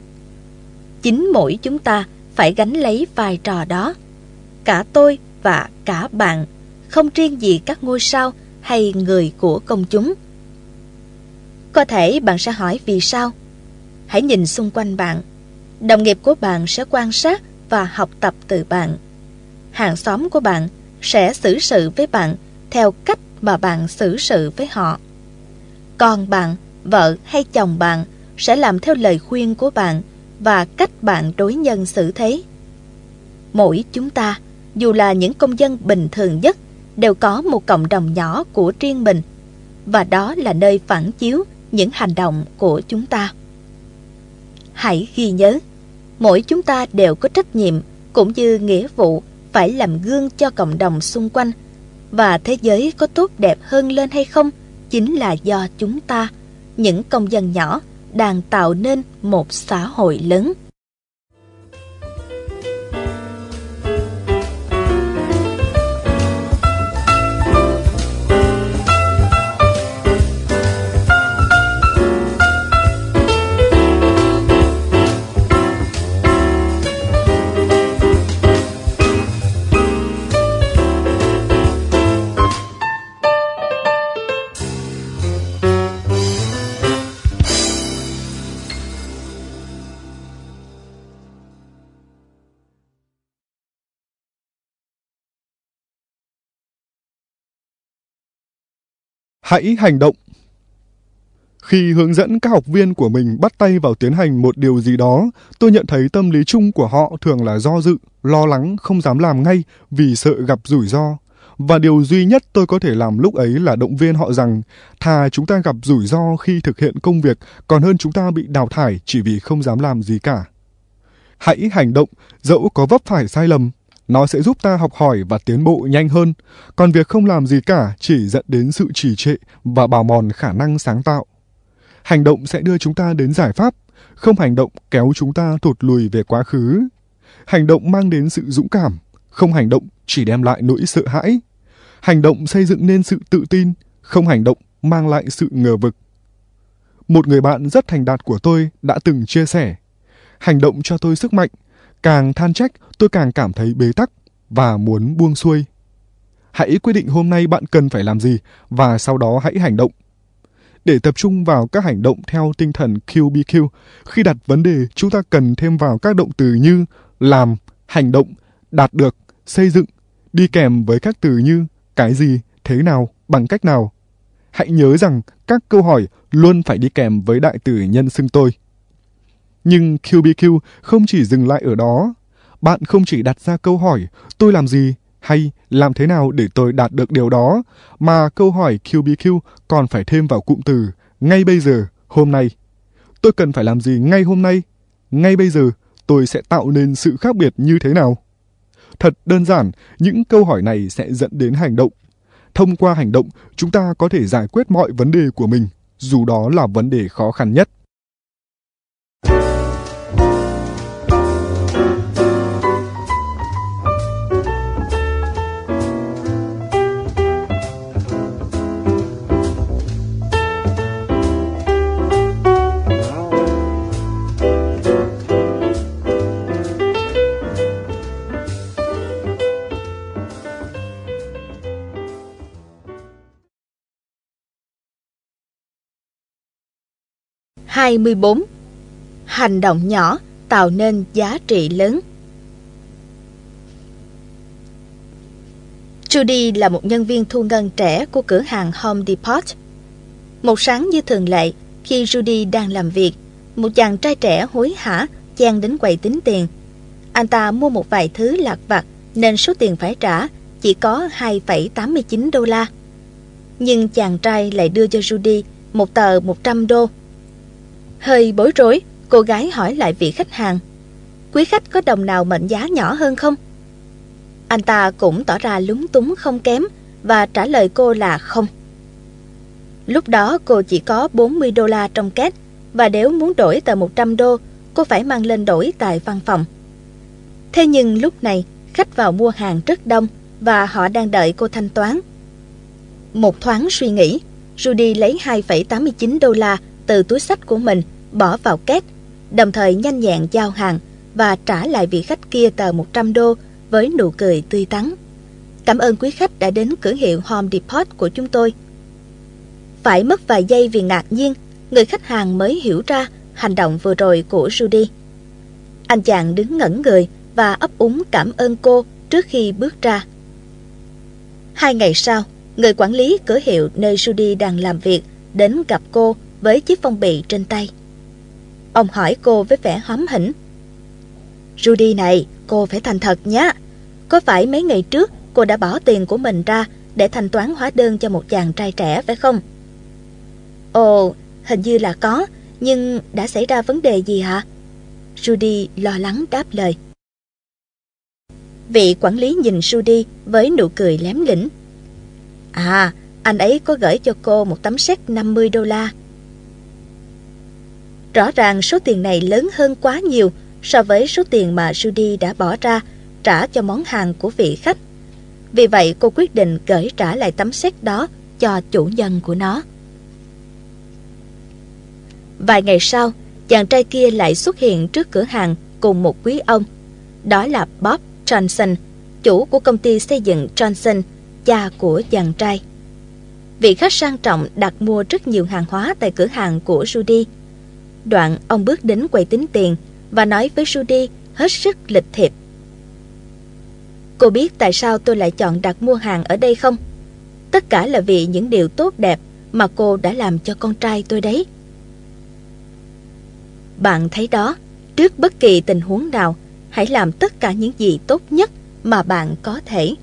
chính mỗi chúng ta phải gánh lấy vai trò đó. Cả tôi và cả bạn, không riêng gì các ngôi sao hay người của công chúng. Có thể bạn sẽ hỏi vì sao? Hãy nhìn xung quanh bạn. Đồng nghiệp của bạn sẽ quan sát và học tập từ bạn. Hàng xóm của bạn sẽ xử sự với bạn theo cách mà bạn xử sự với họ. Còn bạn, vợ hay chồng bạn sẽ làm theo lời khuyên của bạn và cách bạn đối nhân xử thế. Mỗi chúng ta, dù là những công dân bình thường nhất, đều có một cộng đồng nhỏ của riêng mình, và đó là nơi phản chiếu những hành động của chúng ta. Hãy ghi nhớ, mỗi chúng ta đều có trách nhiệm cũng như nghĩa vụ phải làm gương cho cộng đồng xung quanh, và thế giới có tốt đẹp hơn lên hay không chính là do chúng ta, những công dân nhỏ, đang tạo nên một xã hội lớn. Hãy hành động. Khi hướng dẫn các học viên của mình bắt tay vào tiến hành một điều gì đó, tôi nhận thấy tâm lý chung của họ thường là do dự, lo lắng, không dám làm ngay vì sợ gặp rủi ro. Và điều duy nhất tôi có thể làm lúc ấy là động viên họ rằng thà chúng ta gặp rủi ro khi thực hiện công việc còn hơn chúng ta bị đào thải chỉ vì không dám làm gì cả. Hãy hành động, dẫu có vấp phải sai lầm. Nó sẽ giúp ta học hỏi và tiến bộ nhanh hơn. Còn việc không làm gì cả chỉ dẫn đến sự trì trệ và bào mòn khả năng sáng tạo. Hành động sẽ đưa chúng ta đến giải pháp, không hành động kéo chúng ta thụt lùi về quá khứ. Hành động mang đến sự dũng cảm, không hành động chỉ đem lại nỗi sợ hãi. Hành động xây dựng nên sự tự tin, không hành động mang lại sự ngờ vực. Một người bạn rất thành đạt của tôi đã từng chia sẻ, hành động cho tôi sức mạnh, càng than trách tôi càng cảm thấy bế tắc và muốn buông xuôi. Hãy quyết định hôm nay bạn cần phải làm gì và sau đó hãy hành động. Để tập trung vào các hành động theo tinh thần QBQ, khi đặt vấn đề chúng ta cần thêm vào các động từ như làm, hành động, đạt được, xây dựng, đi kèm với các từ như cái gì, thế nào, bằng cách nào. Hãy nhớ rằng các câu hỏi luôn phải đi kèm với đại từ nhân xưng tôi. Nhưng QBQ không chỉ dừng lại ở đó. Bạn không chỉ đặt ra câu hỏi tôi làm gì hay làm thế nào để tôi đạt được điều đó, mà câu hỏi QBQ còn phải thêm vào cụm từ ngay bây giờ, hôm nay. Tôi cần phải làm gì ngay hôm nay? Ngay bây giờ, tôi sẽ tạo nên sự khác biệt như thế nào? Thật đơn giản, những câu hỏi này sẽ dẫn đến hành động. Thông qua hành động, chúng ta có thể giải quyết mọi vấn đề của mình, dù đó là vấn đề khó khăn nhất. 24. Hành động nhỏ tạo nên giá trị lớn. Judy là một nhân viên thu ngân trẻ của cửa hàng Home Depot. Một sáng như thường lệ, khi Judy đang làm việc, một chàng trai trẻ hối hả chen đến quầy tính tiền. Anh ta mua một vài thứ lạc vặt nên số tiền phải trả chỉ có 2,89 đô la. Nhưng chàng trai lại đưa cho Judy một tờ 100 đô Hơi bối rối, cô gái hỏi lại vị khách hàng. Quý khách có đồng nào mệnh giá nhỏ hơn không? Anh ta cũng tỏ ra lúng túng không kém và trả lời cô là không. Lúc đó cô chỉ có 40 đô la trong két và nếu muốn đổi tờ 100 đô, cô phải mang lên đổi tại văn phòng. Thế nhưng lúc này, khách vào mua hàng rất đông và họ đang đợi cô thanh toán. Một thoáng suy nghĩ, Rudy lấy 2,89 đô la từ túi sách của mình bỏ vào két, đồng thời nhanh nhẹn giao hàng và trả lại vị khách kia tờ 100 đô với nụ cười tươi tắn. Cảm ơn quý khách đã đến cửa hiệu Home Depot của chúng tôi. Phải mất vài giây vì ngạc nhiên, người khách hàng mới hiểu ra hành động vừa rồi của Judy. Anh chàng đứng ngẩn người và ấp úng cảm ơn cô trước khi bước ra. Hai ngày sau, người quản lý cửa hiệu nơi Judy đang làm việc đến gặp cô với chiếc phong bì trên tay. Ông hỏi cô với vẻ hóm hỉnh. Rudy này, cô phải thành thật nhé. Có phải mấy ngày trước cô đã bỏ tiền của mình ra để thanh toán hóa đơn cho một chàng trai trẻ phải không? Ồ, hình như là có, nhưng đã xảy ra vấn đề gì hả? Judy lo lắng đáp lời. Vị quản lý nhìn Judy với nụ cười lém lĩnh. À, anh ấy có gửi cho cô một tấm séc 50 đô la Rõ ràng số tiền này lớn hơn quá nhiều so với số tiền mà Judy đã bỏ ra trả cho món hàng của vị khách. Vì vậy cô quyết định gửi trả lại tấm séc đó cho chủ nhân của nó. Vài ngày sau, chàng trai kia lại xuất hiện trước cửa hàng cùng một quý ông. Đó là Bob Johnson, chủ của công ty xây dựng Johnson, cha của chàng trai. Vị khách sang trọng đặt mua rất nhiều hàng hóa tại cửa hàng của Judy Đoạn ông bước đến quầy tính tiền và nói với Judy hết sức lịch thiệp. Cô biết tại sao tôi lại chọn đặt mua hàng ở đây không? Tất cả là vì những điều tốt đẹp mà cô đã làm cho con trai tôi đấy. Bạn thấy đó, trước bất kỳ tình huống nào, hãy làm tất cả những gì tốt nhất mà bạn có thể.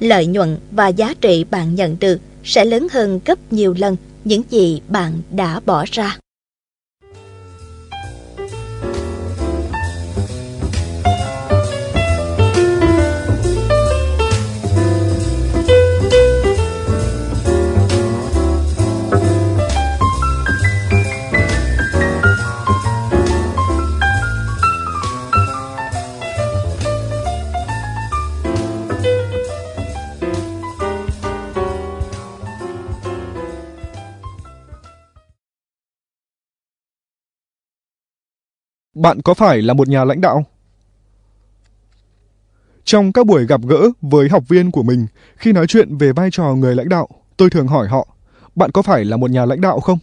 Lợi nhuận và giá trị bạn nhận được sẽ lớn hơn gấp nhiều lần những gì bạn đã bỏ ra. Bạn có phải là một nhà lãnh đạo? Trong các buổi gặp gỡ với học viên của mình, khi nói chuyện về vai trò người lãnh đạo, tôi thường hỏi họ, bạn có phải là một nhà lãnh đạo không?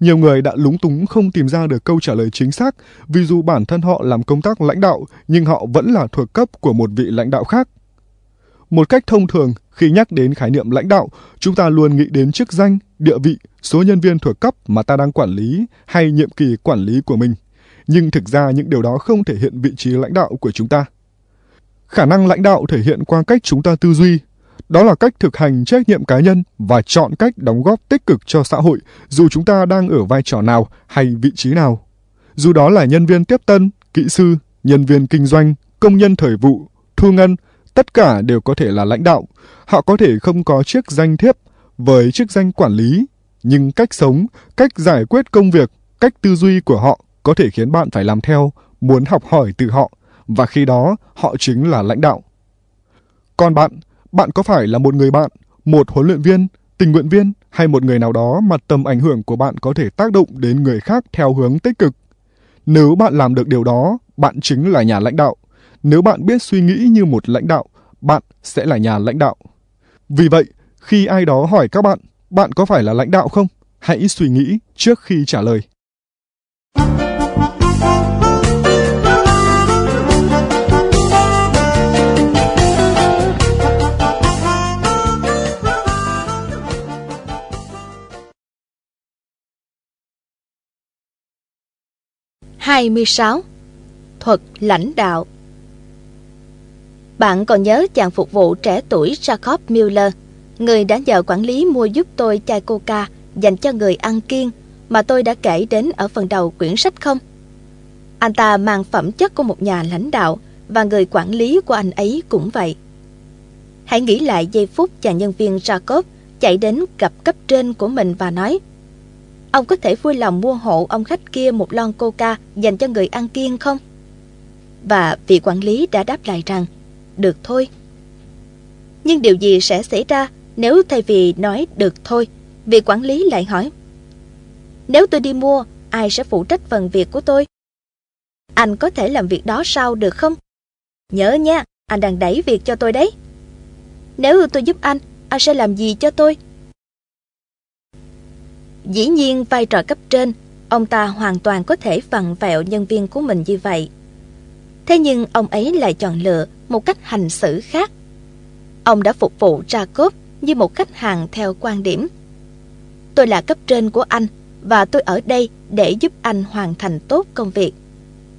Nhiều người đã lúng túng không tìm ra được câu trả lời chính xác vì dù bản thân họ làm công tác lãnh đạo nhưng họ vẫn là thuộc cấp của một vị lãnh đạo khác. Một cách thông thường, khi nhắc đến khái niệm lãnh đạo, chúng ta luôn nghĩ đến chức danh, địa vị, số nhân viên thuộc cấp mà ta đang quản lý hay nhiệm kỳ quản lý của mình. Nhưng thực ra những điều đó không thể hiện vị trí lãnh đạo của chúng ta. Khả năng lãnh đạo thể hiện qua cách chúng ta tư duy, đó là cách thực hành trách nhiệm cá nhân và chọn cách đóng góp tích cực cho xã hội dù chúng ta đang ở vai trò nào hay vị trí nào. Dù đó là nhân viên tiếp tân, kỹ sư, nhân viên kinh doanh, công nhân thời vụ, thu ngân, tất cả đều có thể là lãnh đạo. Họ có thể không có chức danh thiếp với chức danh quản lý, nhưng cách sống, cách giải quyết công việc, cách tư duy của họ có thể khiến bạn phải làm theo, muốn học hỏi từ họ, và khi đó họ chính là lãnh đạo. Còn bạn, bạn có phải là một người bạn, một huấn luyện viên, tình nguyện viên hay một người nào đó mà tầm ảnh hưởng của bạn có thể tác động đến người khác theo hướng tích cực? Nếu bạn làm được điều đó, bạn chính là nhà lãnh đạo. Nếu bạn biết suy nghĩ như một lãnh đạo, bạn sẽ là nhà lãnh đạo. Vì vậy, khi ai đó hỏi các bạn, bạn có phải là lãnh đạo không? Hãy suy nghĩ trước khi trả lời. 26. Thuật lãnh đạo Bạn còn nhớ chàng phục vụ trẻ tuổi Jacob Miller, người đã nhờ quản lý mua giúp tôi chai coca dành cho người ăn kiêng mà tôi đã kể đến ở phần đầu quyển sách không? Anh ta mang phẩm chất của một nhà lãnh đạo và người quản lý của anh ấy cũng vậy. Hãy nghĩ lại giây phút chàng nhân viên Jacob chạy đến gặp cấp trên của mình và nói Ông có thể vui lòng mua hộ ông khách kia một lon coca dành cho người ăn kiêng không? Và vị quản lý đã đáp lại rằng, được thôi. Nhưng điều gì sẽ xảy ra nếu thay vì nói được thôi, vị quản lý lại hỏi, nếu tôi đi mua, ai sẽ phụ trách phần việc của tôi? Anh có thể làm việc đó sau được không? Nhớ nha, anh đang đẩy việc cho tôi đấy. Nếu tôi giúp anh, anh sẽ làm gì cho tôi? Dĩ nhiên vai trò cấp trên, ông ta hoàn toàn có thể vặn vẹo nhân viên của mình như vậy. Thế nhưng ông ấy lại chọn lựa một cách hành xử khác. Ông đã phục vụ Jacob như một khách hàng theo quan điểm. Tôi là cấp trên của anh và tôi ở đây để giúp anh hoàn thành tốt công việc.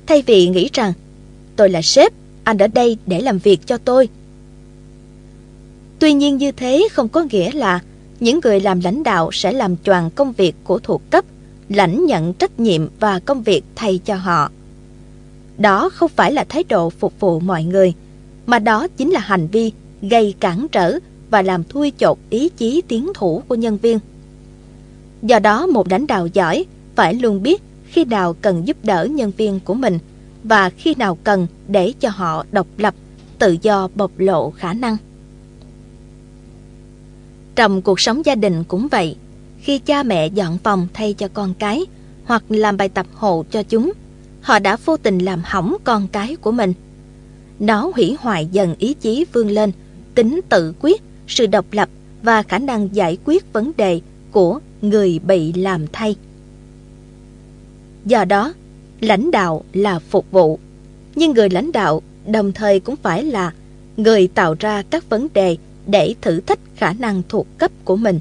Thay vì nghĩ rằng tôi là sếp, anh ở đây để làm việc cho tôi. Tuy nhiên như thế không có nghĩa là những người làm lãnh đạo sẽ làm choàng công việc của thuộc cấp, lãnh nhận trách nhiệm và công việc thay cho họ. Đó không phải là thái độ phục vụ mọi người, mà đó chính là hành vi gây cản trở và làm thui chột ý chí tiến thủ của nhân viên. Do đó một lãnh đạo giỏi phải luôn biết khi nào cần giúp đỡ nhân viên của mình và khi nào cần để cho họ độc lập, tự do bộc lộ khả năng. Trong cuộc sống gia đình cũng vậy. Khi cha mẹ dọn phòng thay cho con cái hoặc làm bài tập hộ cho chúng, họ đã vô tình làm hỏng con cái của mình. Nó hủy hoại dần ý chí vươn lên, tính tự quyết, sự độc lập và khả năng giải quyết vấn đề của người bị làm thay. Do đó, lãnh đạo là phục vụ, nhưng người lãnh đạo đồng thời cũng phải là người tạo ra các vấn đề để thử thách khả năng thuộc cấp của mình.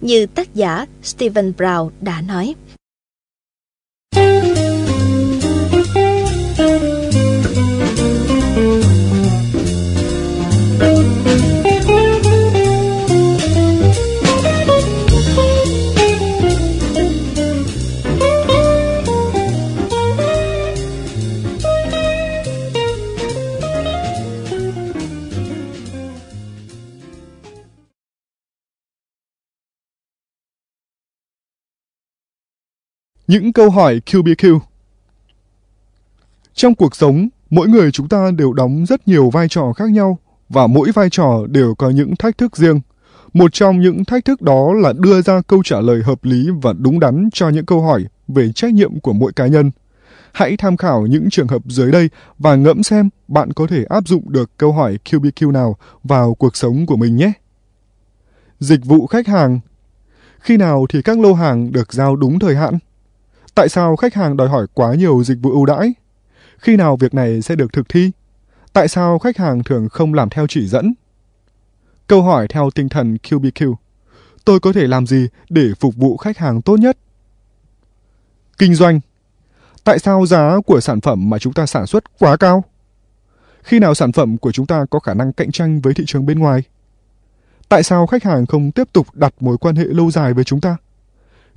Như tác giả Stephen Brown đã nói. Những câu hỏi QBQ Trong cuộc sống, mỗi người chúng ta đều đóng rất nhiều vai trò khác nhau và mỗi vai trò đều có những thách thức riêng. Một trong những thách thức đó là đưa ra câu trả lời hợp lý và đúng đắn cho những câu hỏi về trách nhiệm của mỗi cá nhân. Hãy tham khảo những trường hợp dưới đây và ngẫm xem bạn có thể áp dụng được câu hỏi QBQ nào vào cuộc sống của mình nhé. Dịch vụ khách hàng Khi nào thì các lô hàng được giao đúng thời hạn? Tại sao khách hàng đòi hỏi quá nhiều dịch vụ ưu đãi? Khi nào việc này sẽ được thực thi? Tại sao khách hàng thường không làm theo chỉ dẫn? Câu hỏi theo tinh thần QBQ. Tôi có thể làm gì để phục vụ khách hàng tốt nhất? Kinh doanh. Tại sao giá của sản phẩm mà chúng ta sản xuất quá cao? Khi nào sản phẩm của chúng ta có khả năng cạnh tranh với thị trường bên ngoài? Tại sao khách hàng không tiếp tục đặt mối quan hệ lâu dài với chúng ta?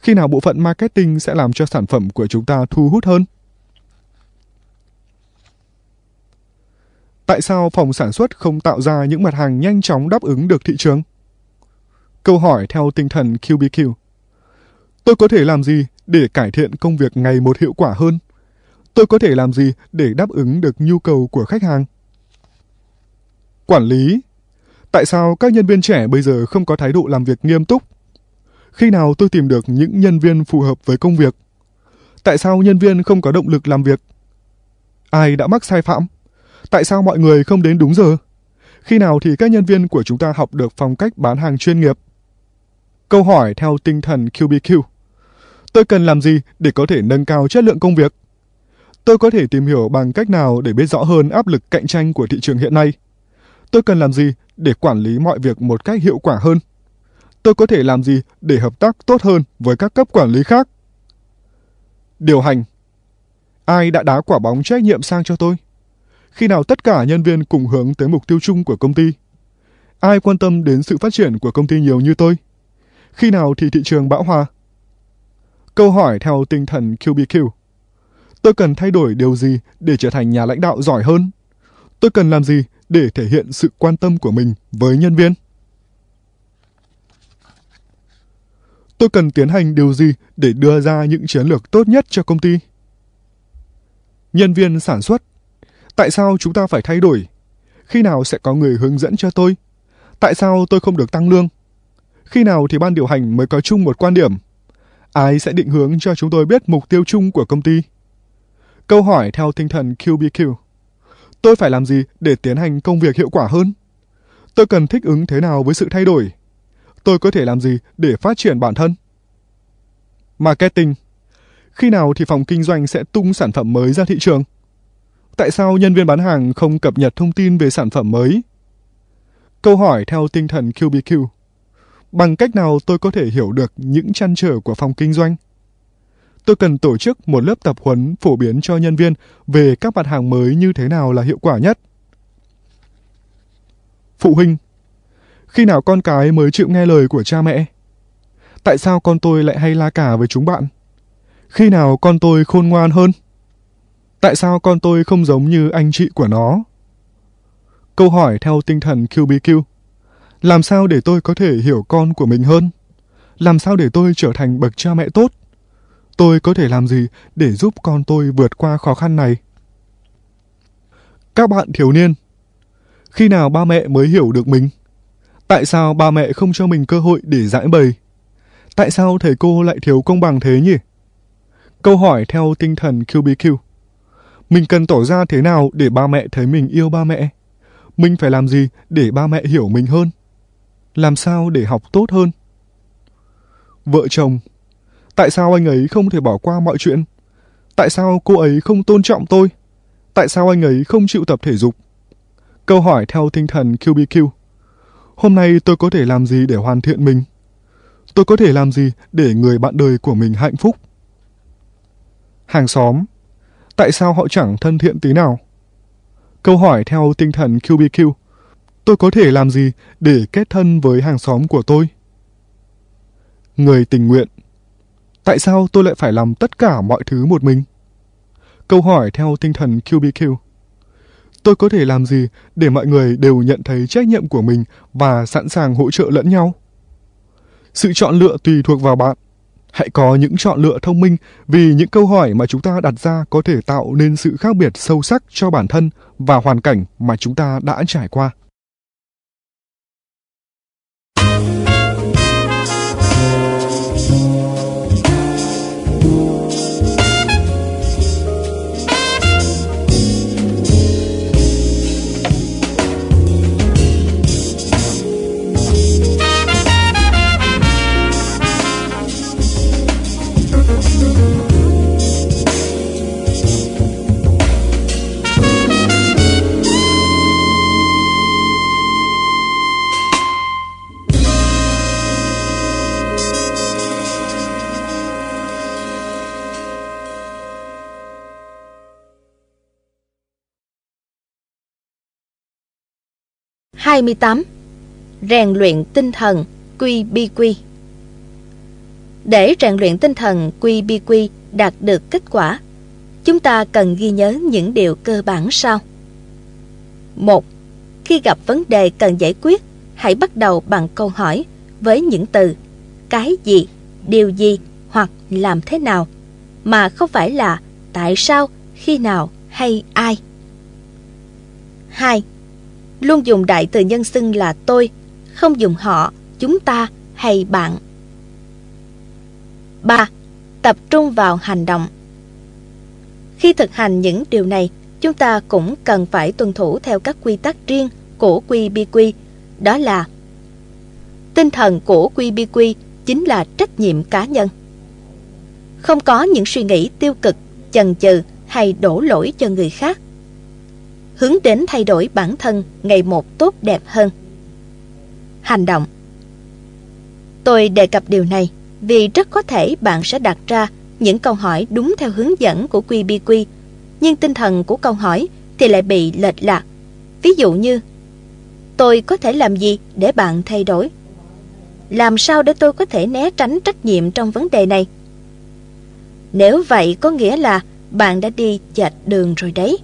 Khi nào bộ phận marketing sẽ làm cho sản phẩm của chúng ta thu hút hơn? Tại sao phòng sản xuất không tạo ra những mặt hàng nhanh chóng đáp ứng được thị trường? Câu hỏi theo tinh thần QBQ. Tôi có thể làm gì để cải thiện công việc ngày một hiệu quả hơn? Tôi có thể làm gì để đáp ứng được nhu cầu của khách hàng? Quản lý. Tại sao các nhân viên trẻ bây giờ không có thái độ làm việc nghiêm túc? Khi nào tôi tìm được những nhân viên phù hợp với công việc? Tại sao nhân viên không có động lực làm việc? Ai đã mắc sai phạm? Tại sao mọi người không đến đúng giờ? Khi nào thì các nhân viên của chúng ta học được phong cách bán hàng chuyên nghiệp? Câu hỏi theo tinh thần QBQ. Tôi cần làm gì để có thể nâng cao chất lượng công việc? Tôi có thể tìm hiểu bằng cách nào để biết rõ hơn áp lực cạnh tranh của thị trường hiện nay? Tôi cần làm gì để quản lý mọi việc một cách hiệu quả hơn? Tôi có thể làm gì để hợp tác tốt hơn với các cấp quản lý khác? Điều hành. Ai đã đá quả bóng trách nhiệm sang cho tôi? Khi nào tất cả nhân viên cùng hướng tới mục tiêu chung của công ty? Ai quan tâm đến sự phát triển của công ty nhiều như tôi? Khi nào thì thị trường bão hòa? Câu hỏi theo tinh thần QBQ. Tôi cần thay đổi điều gì để trở thành nhà lãnh đạo giỏi hơn? Tôi cần làm gì để thể hiện sự quan tâm của mình với nhân viên? Tôi cần tiến hành điều gì để đưa ra những chiến lược tốt nhất cho công ty? Nhân viên sản xuất. Tại sao chúng ta phải thay đổi? Khi nào sẽ có người hướng dẫn cho tôi? Tại sao tôi không được tăng lương? Khi nào thì ban điều hành mới có chung một quan điểm? Ai sẽ định hướng cho chúng tôi biết mục tiêu chung của công ty? Câu hỏi theo tinh thần QBQ. Tôi phải làm gì để tiến hành công việc hiệu quả hơn? Tôi cần thích ứng thế nào với sự thay đổi? Tôi có thể làm gì để phát triển bản thân? Marketing. Khi nào thì phòng kinh doanh sẽ tung sản phẩm mới ra thị trường? Tại sao nhân viên bán hàng không cập nhật thông tin về sản phẩm mới? Câu hỏi theo tinh thần QBQ. Bằng cách nào tôi có thể hiểu được những chăn trở của phòng kinh doanh? Tôi cần tổ chức một lớp tập huấn phổ biến cho nhân viên về các mặt hàng mới như thế nào là hiệu quả nhất. Phụ huynh khi nào con cái mới chịu nghe lời của cha mẹ? Tại sao con tôi lại hay la cả với chúng bạn? Khi nào con tôi khôn ngoan hơn? Tại sao con tôi không giống như anh chị của nó? Câu hỏi theo tinh thần QBQ. Làm sao để tôi có thể hiểu con của mình hơn? Làm sao để tôi trở thành bậc cha mẹ tốt? Tôi có thể làm gì để giúp con tôi vượt qua khó khăn này? Các bạn thiếu niên, khi nào ba mẹ mới hiểu được mình? Tại sao ba mẹ không cho mình cơ hội để giải bày? Tại sao thầy cô lại thiếu công bằng thế nhỉ? Câu hỏi theo tinh thần QBQ. Mình cần tỏ ra thế nào để ba mẹ thấy mình yêu ba mẹ? Mình phải làm gì để ba mẹ hiểu mình hơn? Làm sao để học tốt hơn? Vợ chồng, Tại sao anh ấy không thể bỏ qua mọi chuyện? Tại sao cô ấy không tôn trọng tôi? Tại sao anh ấy không chịu tập thể dục? Câu hỏi theo tinh thần QBQ. Hôm nay tôi có thể làm gì để hoàn thiện mình? Tôi có thể làm gì để người bạn đời của mình hạnh phúc? Hàng xóm. Tại sao họ chẳng thân thiện tí nào? Câu hỏi theo tinh thần QBQ. Tôi có thể làm gì để kết thân với hàng xóm của tôi? Người tình nguyện. Tại sao tôi lại phải làm tất cả mọi thứ một mình? Câu hỏi theo tinh thần QBQ. Tôi có thể làm gì để mọi người đều nhận thấy trách nhiệm của mình và sẵn sàng hỗ trợ lẫn nhau? Sự chọn lựa tùy thuộc vào bạn. Hãy có những chọn lựa thông minh vì những câu hỏi mà chúng ta đặt ra có thể tạo nên sự khác biệt sâu sắc cho bản thân và hoàn cảnh mà chúng ta đã trải qua. 28. Rèn luyện tinh thần quy bi quy Để rèn luyện tinh thần quy bi quy đạt được kết quả, chúng ta cần ghi nhớ những điều cơ bản sau. 1. Khi gặp vấn đề cần giải quyết, hãy bắt đầu bằng câu hỏi với những từ cái gì, điều gì hoặc làm thế nào, mà không phải là tại sao, khi nào hay ai. 2. Luôn dùng đại từ nhân xưng là tôi, không dùng họ, chúng ta hay bạn. 3. Tập trung vào hành động. Khi thực hành những điều này, chúng ta cũng cần phải tuân thủ theo các quy tắc riêng của QBQ, đó là Tinh thần của QBQ chính là trách nhiệm cá nhân. Không có những suy nghĩ tiêu cực, chần chừ hay đổ lỗi cho người khác. Hướng đến thay đổi bản thân ngày một tốt đẹp hơn. Hành động Tôi đề cập điều này vì rất có thể bạn sẽ đặt ra những câu hỏi đúng theo hướng dẫn của QBQ, nhưng tinh thần của câu hỏi thì lại bị lệch lạc. Ví dụ như, tôi có thể làm gì để bạn thay đổi? Làm sao để tôi có thể né tránh trách nhiệm trong vấn đề này? Nếu vậy có nghĩa là bạn đã đi chệch đường rồi đấy.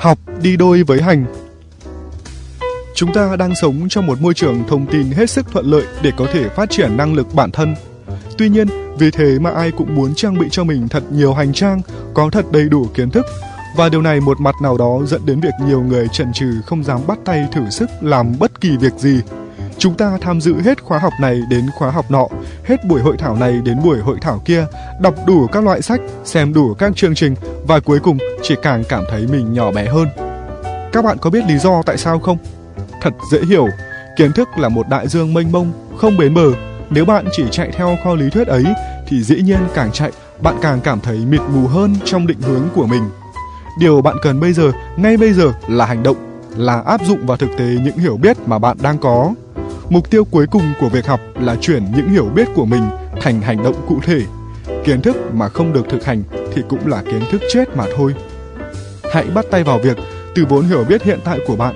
Học đi đôi với hành. Chúng ta đang sống trong một môi trường thông tin hết sức thuận lợi để có thể phát triển năng lực bản thân. Tuy nhiên, vì thế mà ai cũng muốn trang bị cho mình thật nhiều hành trang, có thật đầy đủ kiến thức. Và điều này một mặt nào đó dẫn đến việc nhiều người chần chừ không dám bắt tay thử sức làm bất kỳ việc gì. Chúng ta tham dự hết khóa học này đến khóa học nọ, hết buổi hội thảo này đến buổi hội thảo kia, đọc đủ các loại sách, xem đủ các chương trình và cuối cùng chỉ càng cảm thấy mình nhỏ bé hơn. Các bạn có biết lý do tại sao không? Thật dễ hiểu, kiến thức là một đại dương mênh mông, không bến bờ. Nếu bạn chỉ chạy theo kho lý thuyết ấy thì dĩ nhiên càng chạy, bạn càng cảm thấy mịt mù hơn trong định hướng của mình. Điều bạn cần bây giờ, ngay bây giờ là hành động, là áp dụng vào thực tế những hiểu biết mà bạn đang có. Mục tiêu cuối cùng của việc học là chuyển những hiểu biết của mình thành hành động cụ thể. Kiến thức mà không được thực hành thì cũng là kiến thức chết mà thôi. Hãy bắt tay vào việc từ vốn hiểu biết hiện tại của bạn.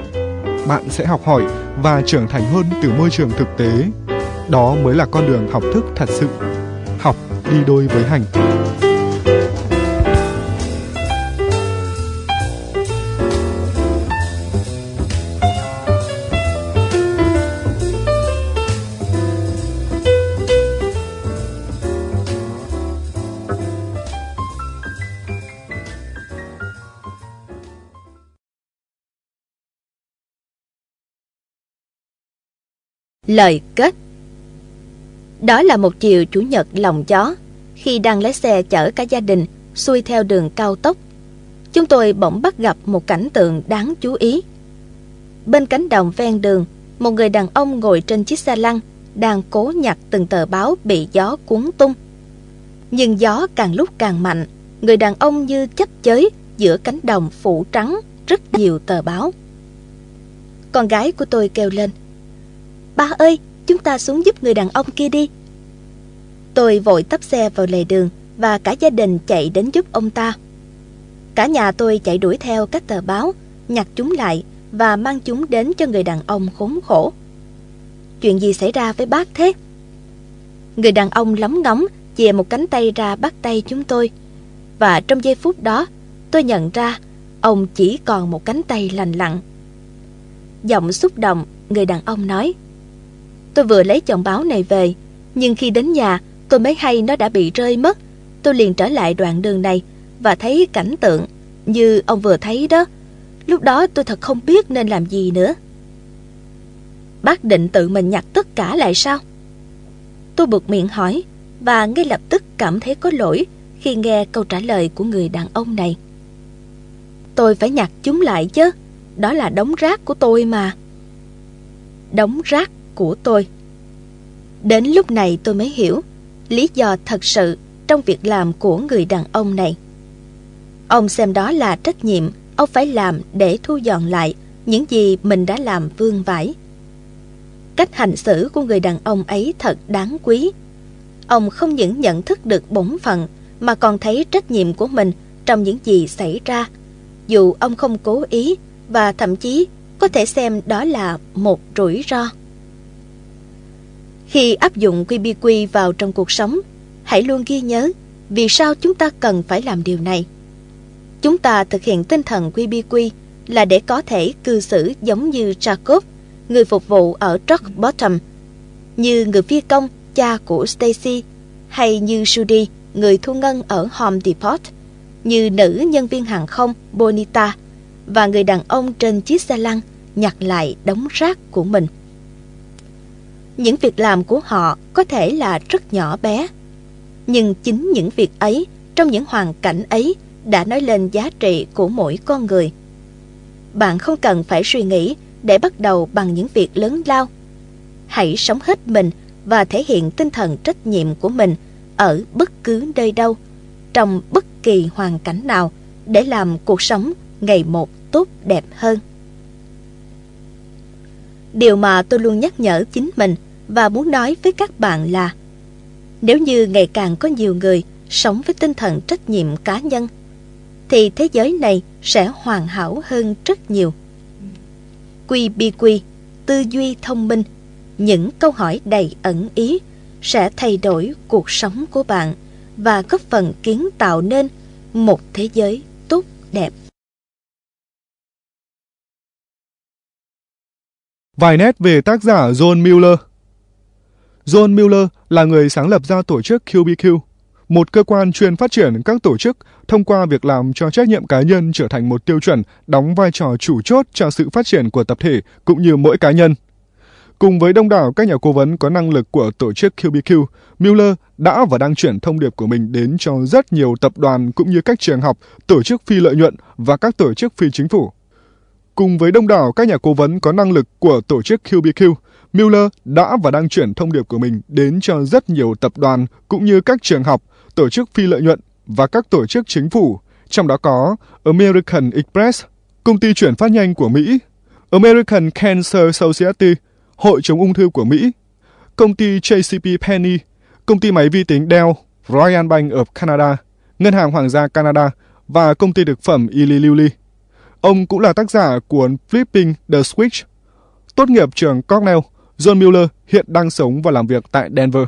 Bạn sẽ học hỏi và trưởng thành hơn từ môi trường thực tế. Đó mới là con đường học thức thật sự. Học đi đôi với hành. Lời kết Đó là một chiều chủ nhật lòng gió, khi đang lái xe chở cả gia đình xuôi theo đường cao tốc. Chúng tôi bỗng bắt gặp một cảnh tượng đáng chú ý. Bên cánh đồng ven đường, một người đàn ông ngồi trên chiếc xe lăn đang cố nhặt từng tờ báo bị gió cuốn tung. Nhưng gió càng lúc càng mạnh, người đàn ông như chấp chới giữa cánh đồng phủ trắng rất nhiều tờ báo. Con gái của tôi kêu lên – Ba ơi, chúng ta xuống giúp người đàn ông kia đi. Tôi vội tấp xe vào lề đường và cả gia đình chạy đến giúp ông ta. Cả nhà tôi chạy đuổi theo các tờ báo, nhặt chúng lại và mang chúng đến cho người đàn ông khốn khổ. Chuyện gì xảy ra với bác thế? Người đàn ông lóng ngóng chìa một cánh tay ra bắt tay chúng tôi. Và trong giây phút đó, tôi nhận ra ông chỉ còn một cánh tay lành lặn. Giọng xúc động, người đàn ông nói Tôi vừa lấy chồng báo này về, nhưng khi đến nhà, tôi mới hay nó đã bị rơi mất. Tôi liền trở lại đoạn đường này và thấy cảnh tượng như ông vừa thấy đó. Lúc đó tôi thật không biết nên làm gì nữa. Bác định tự mình nhặt tất cả lại sao? Tôi buộc miệng hỏi và ngay lập tức cảm thấy có lỗi khi nghe câu trả lời của người đàn ông này. Tôi phải nhặt chúng lại chứ, đó là đống rác của tôi mà. Đống rác của tôi. Đến lúc này tôi mới hiểu lý do thật sự trong việc làm của người đàn ông này. Ông xem đó là trách nhiệm ông phải làm để thu dọn lại những gì mình đã làm vương vãi. Cách hành xử của người đàn ông ấy thật đáng quý. Ông không những nhận thức được bổn phận mà còn thấy trách nhiệm của mình trong những gì xảy ra. Dù ông không cố ý và thậm chí có thể xem đó là một rủi ro. Khi áp dụng QBQ vào trong cuộc sống, hãy luôn ghi nhớ vì sao chúng ta cần phải làm điều này. Chúng ta thực hiện tinh thần QBQ là để có thể cư xử giống như Jacob, người phục vụ ở Rock Bottom, như người phi công, cha của Stacy, hay như Judy, người thu ngân ở Home Depot, như nữ nhân viên hàng không Bonita và người đàn ông trên chiếc xe lăn nhặt lại đống rác của mình. Những việc làm của họ có thể là rất nhỏ bé, nhưng chính những việc ấy trong những hoàn cảnh ấy đã nói lên giá trị của mỗi con người. Bạn không cần phải suy nghĩ để bắt đầu bằng những việc lớn lao. Hãy sống hết mình và thể hiện tinh thần trách nhiệm của mình ở bất cứ nơi đâu, trong bất kỳ hoàn cảnh nào để làm cuộc sống ngày một tốt đẹp hơn. Điều mà tôi luôn nhắc nhở chính mình và muốn nói với các bạn là nếu như ngày càng có nhiều người sống với tinh thần trách nhiệm cá nhân thì thế giới này sẽ hoàn hảo hơn rất nhiều. Quy bi quy, tư duy thông minh, những câu hỏi đầy ẩn ý sẽ thay đổi cuộc sống của bạn và góp phần kiến tạo nên một thế giới tốt đẹp. Vài nét về tác giả John Mueller John Mueller là người sáng lập ra tổ chức QBQ, một cơ quan chuyên phát triển các tổ chức thông qua việc làm cho trách nhiệm cá nhân trở thành một tiêu chuẩn đóng vai trò chủ chốt cho sự phát triển của tập thể cũng như mỗi cá nhân. Cùng với đông đảo các nhà cố vấn có năng lực của tổ chức QBQ, Mueller đã và đang chuyển thông điệp của mình đến cho rất nhiều tập đoàn cũng như các trường học, tổ chức phi lợi nhuận và các tổ chức phi chính phủ. Cùng với đông đảo các nhà cố vấn có năng lực của tổ chức QBQ, Mueller đã và đang chuyển thông điệp của mình đến cho rất nhiều tập đoàn cũng như các trường học, tổ chức phi lợi nhuận và các tổ chức chính phủ, trong đó có American Express, công ty chuyển phát nhanh của Mỹ, American Cancer Society, Hội chống ung thư của Mỹ, công ty JCP Penney, công ty máy vi tính Dell, Royal Bank of Canada, Ngân hàng Hoàng gia Canada và công ty thực phẩm Eli Lilly. Ông cũng là tác giả của Flipping the Switch. Tốt nghiệp trường Cornell, John Mueller hiện đang sống và làm việc tại Denver.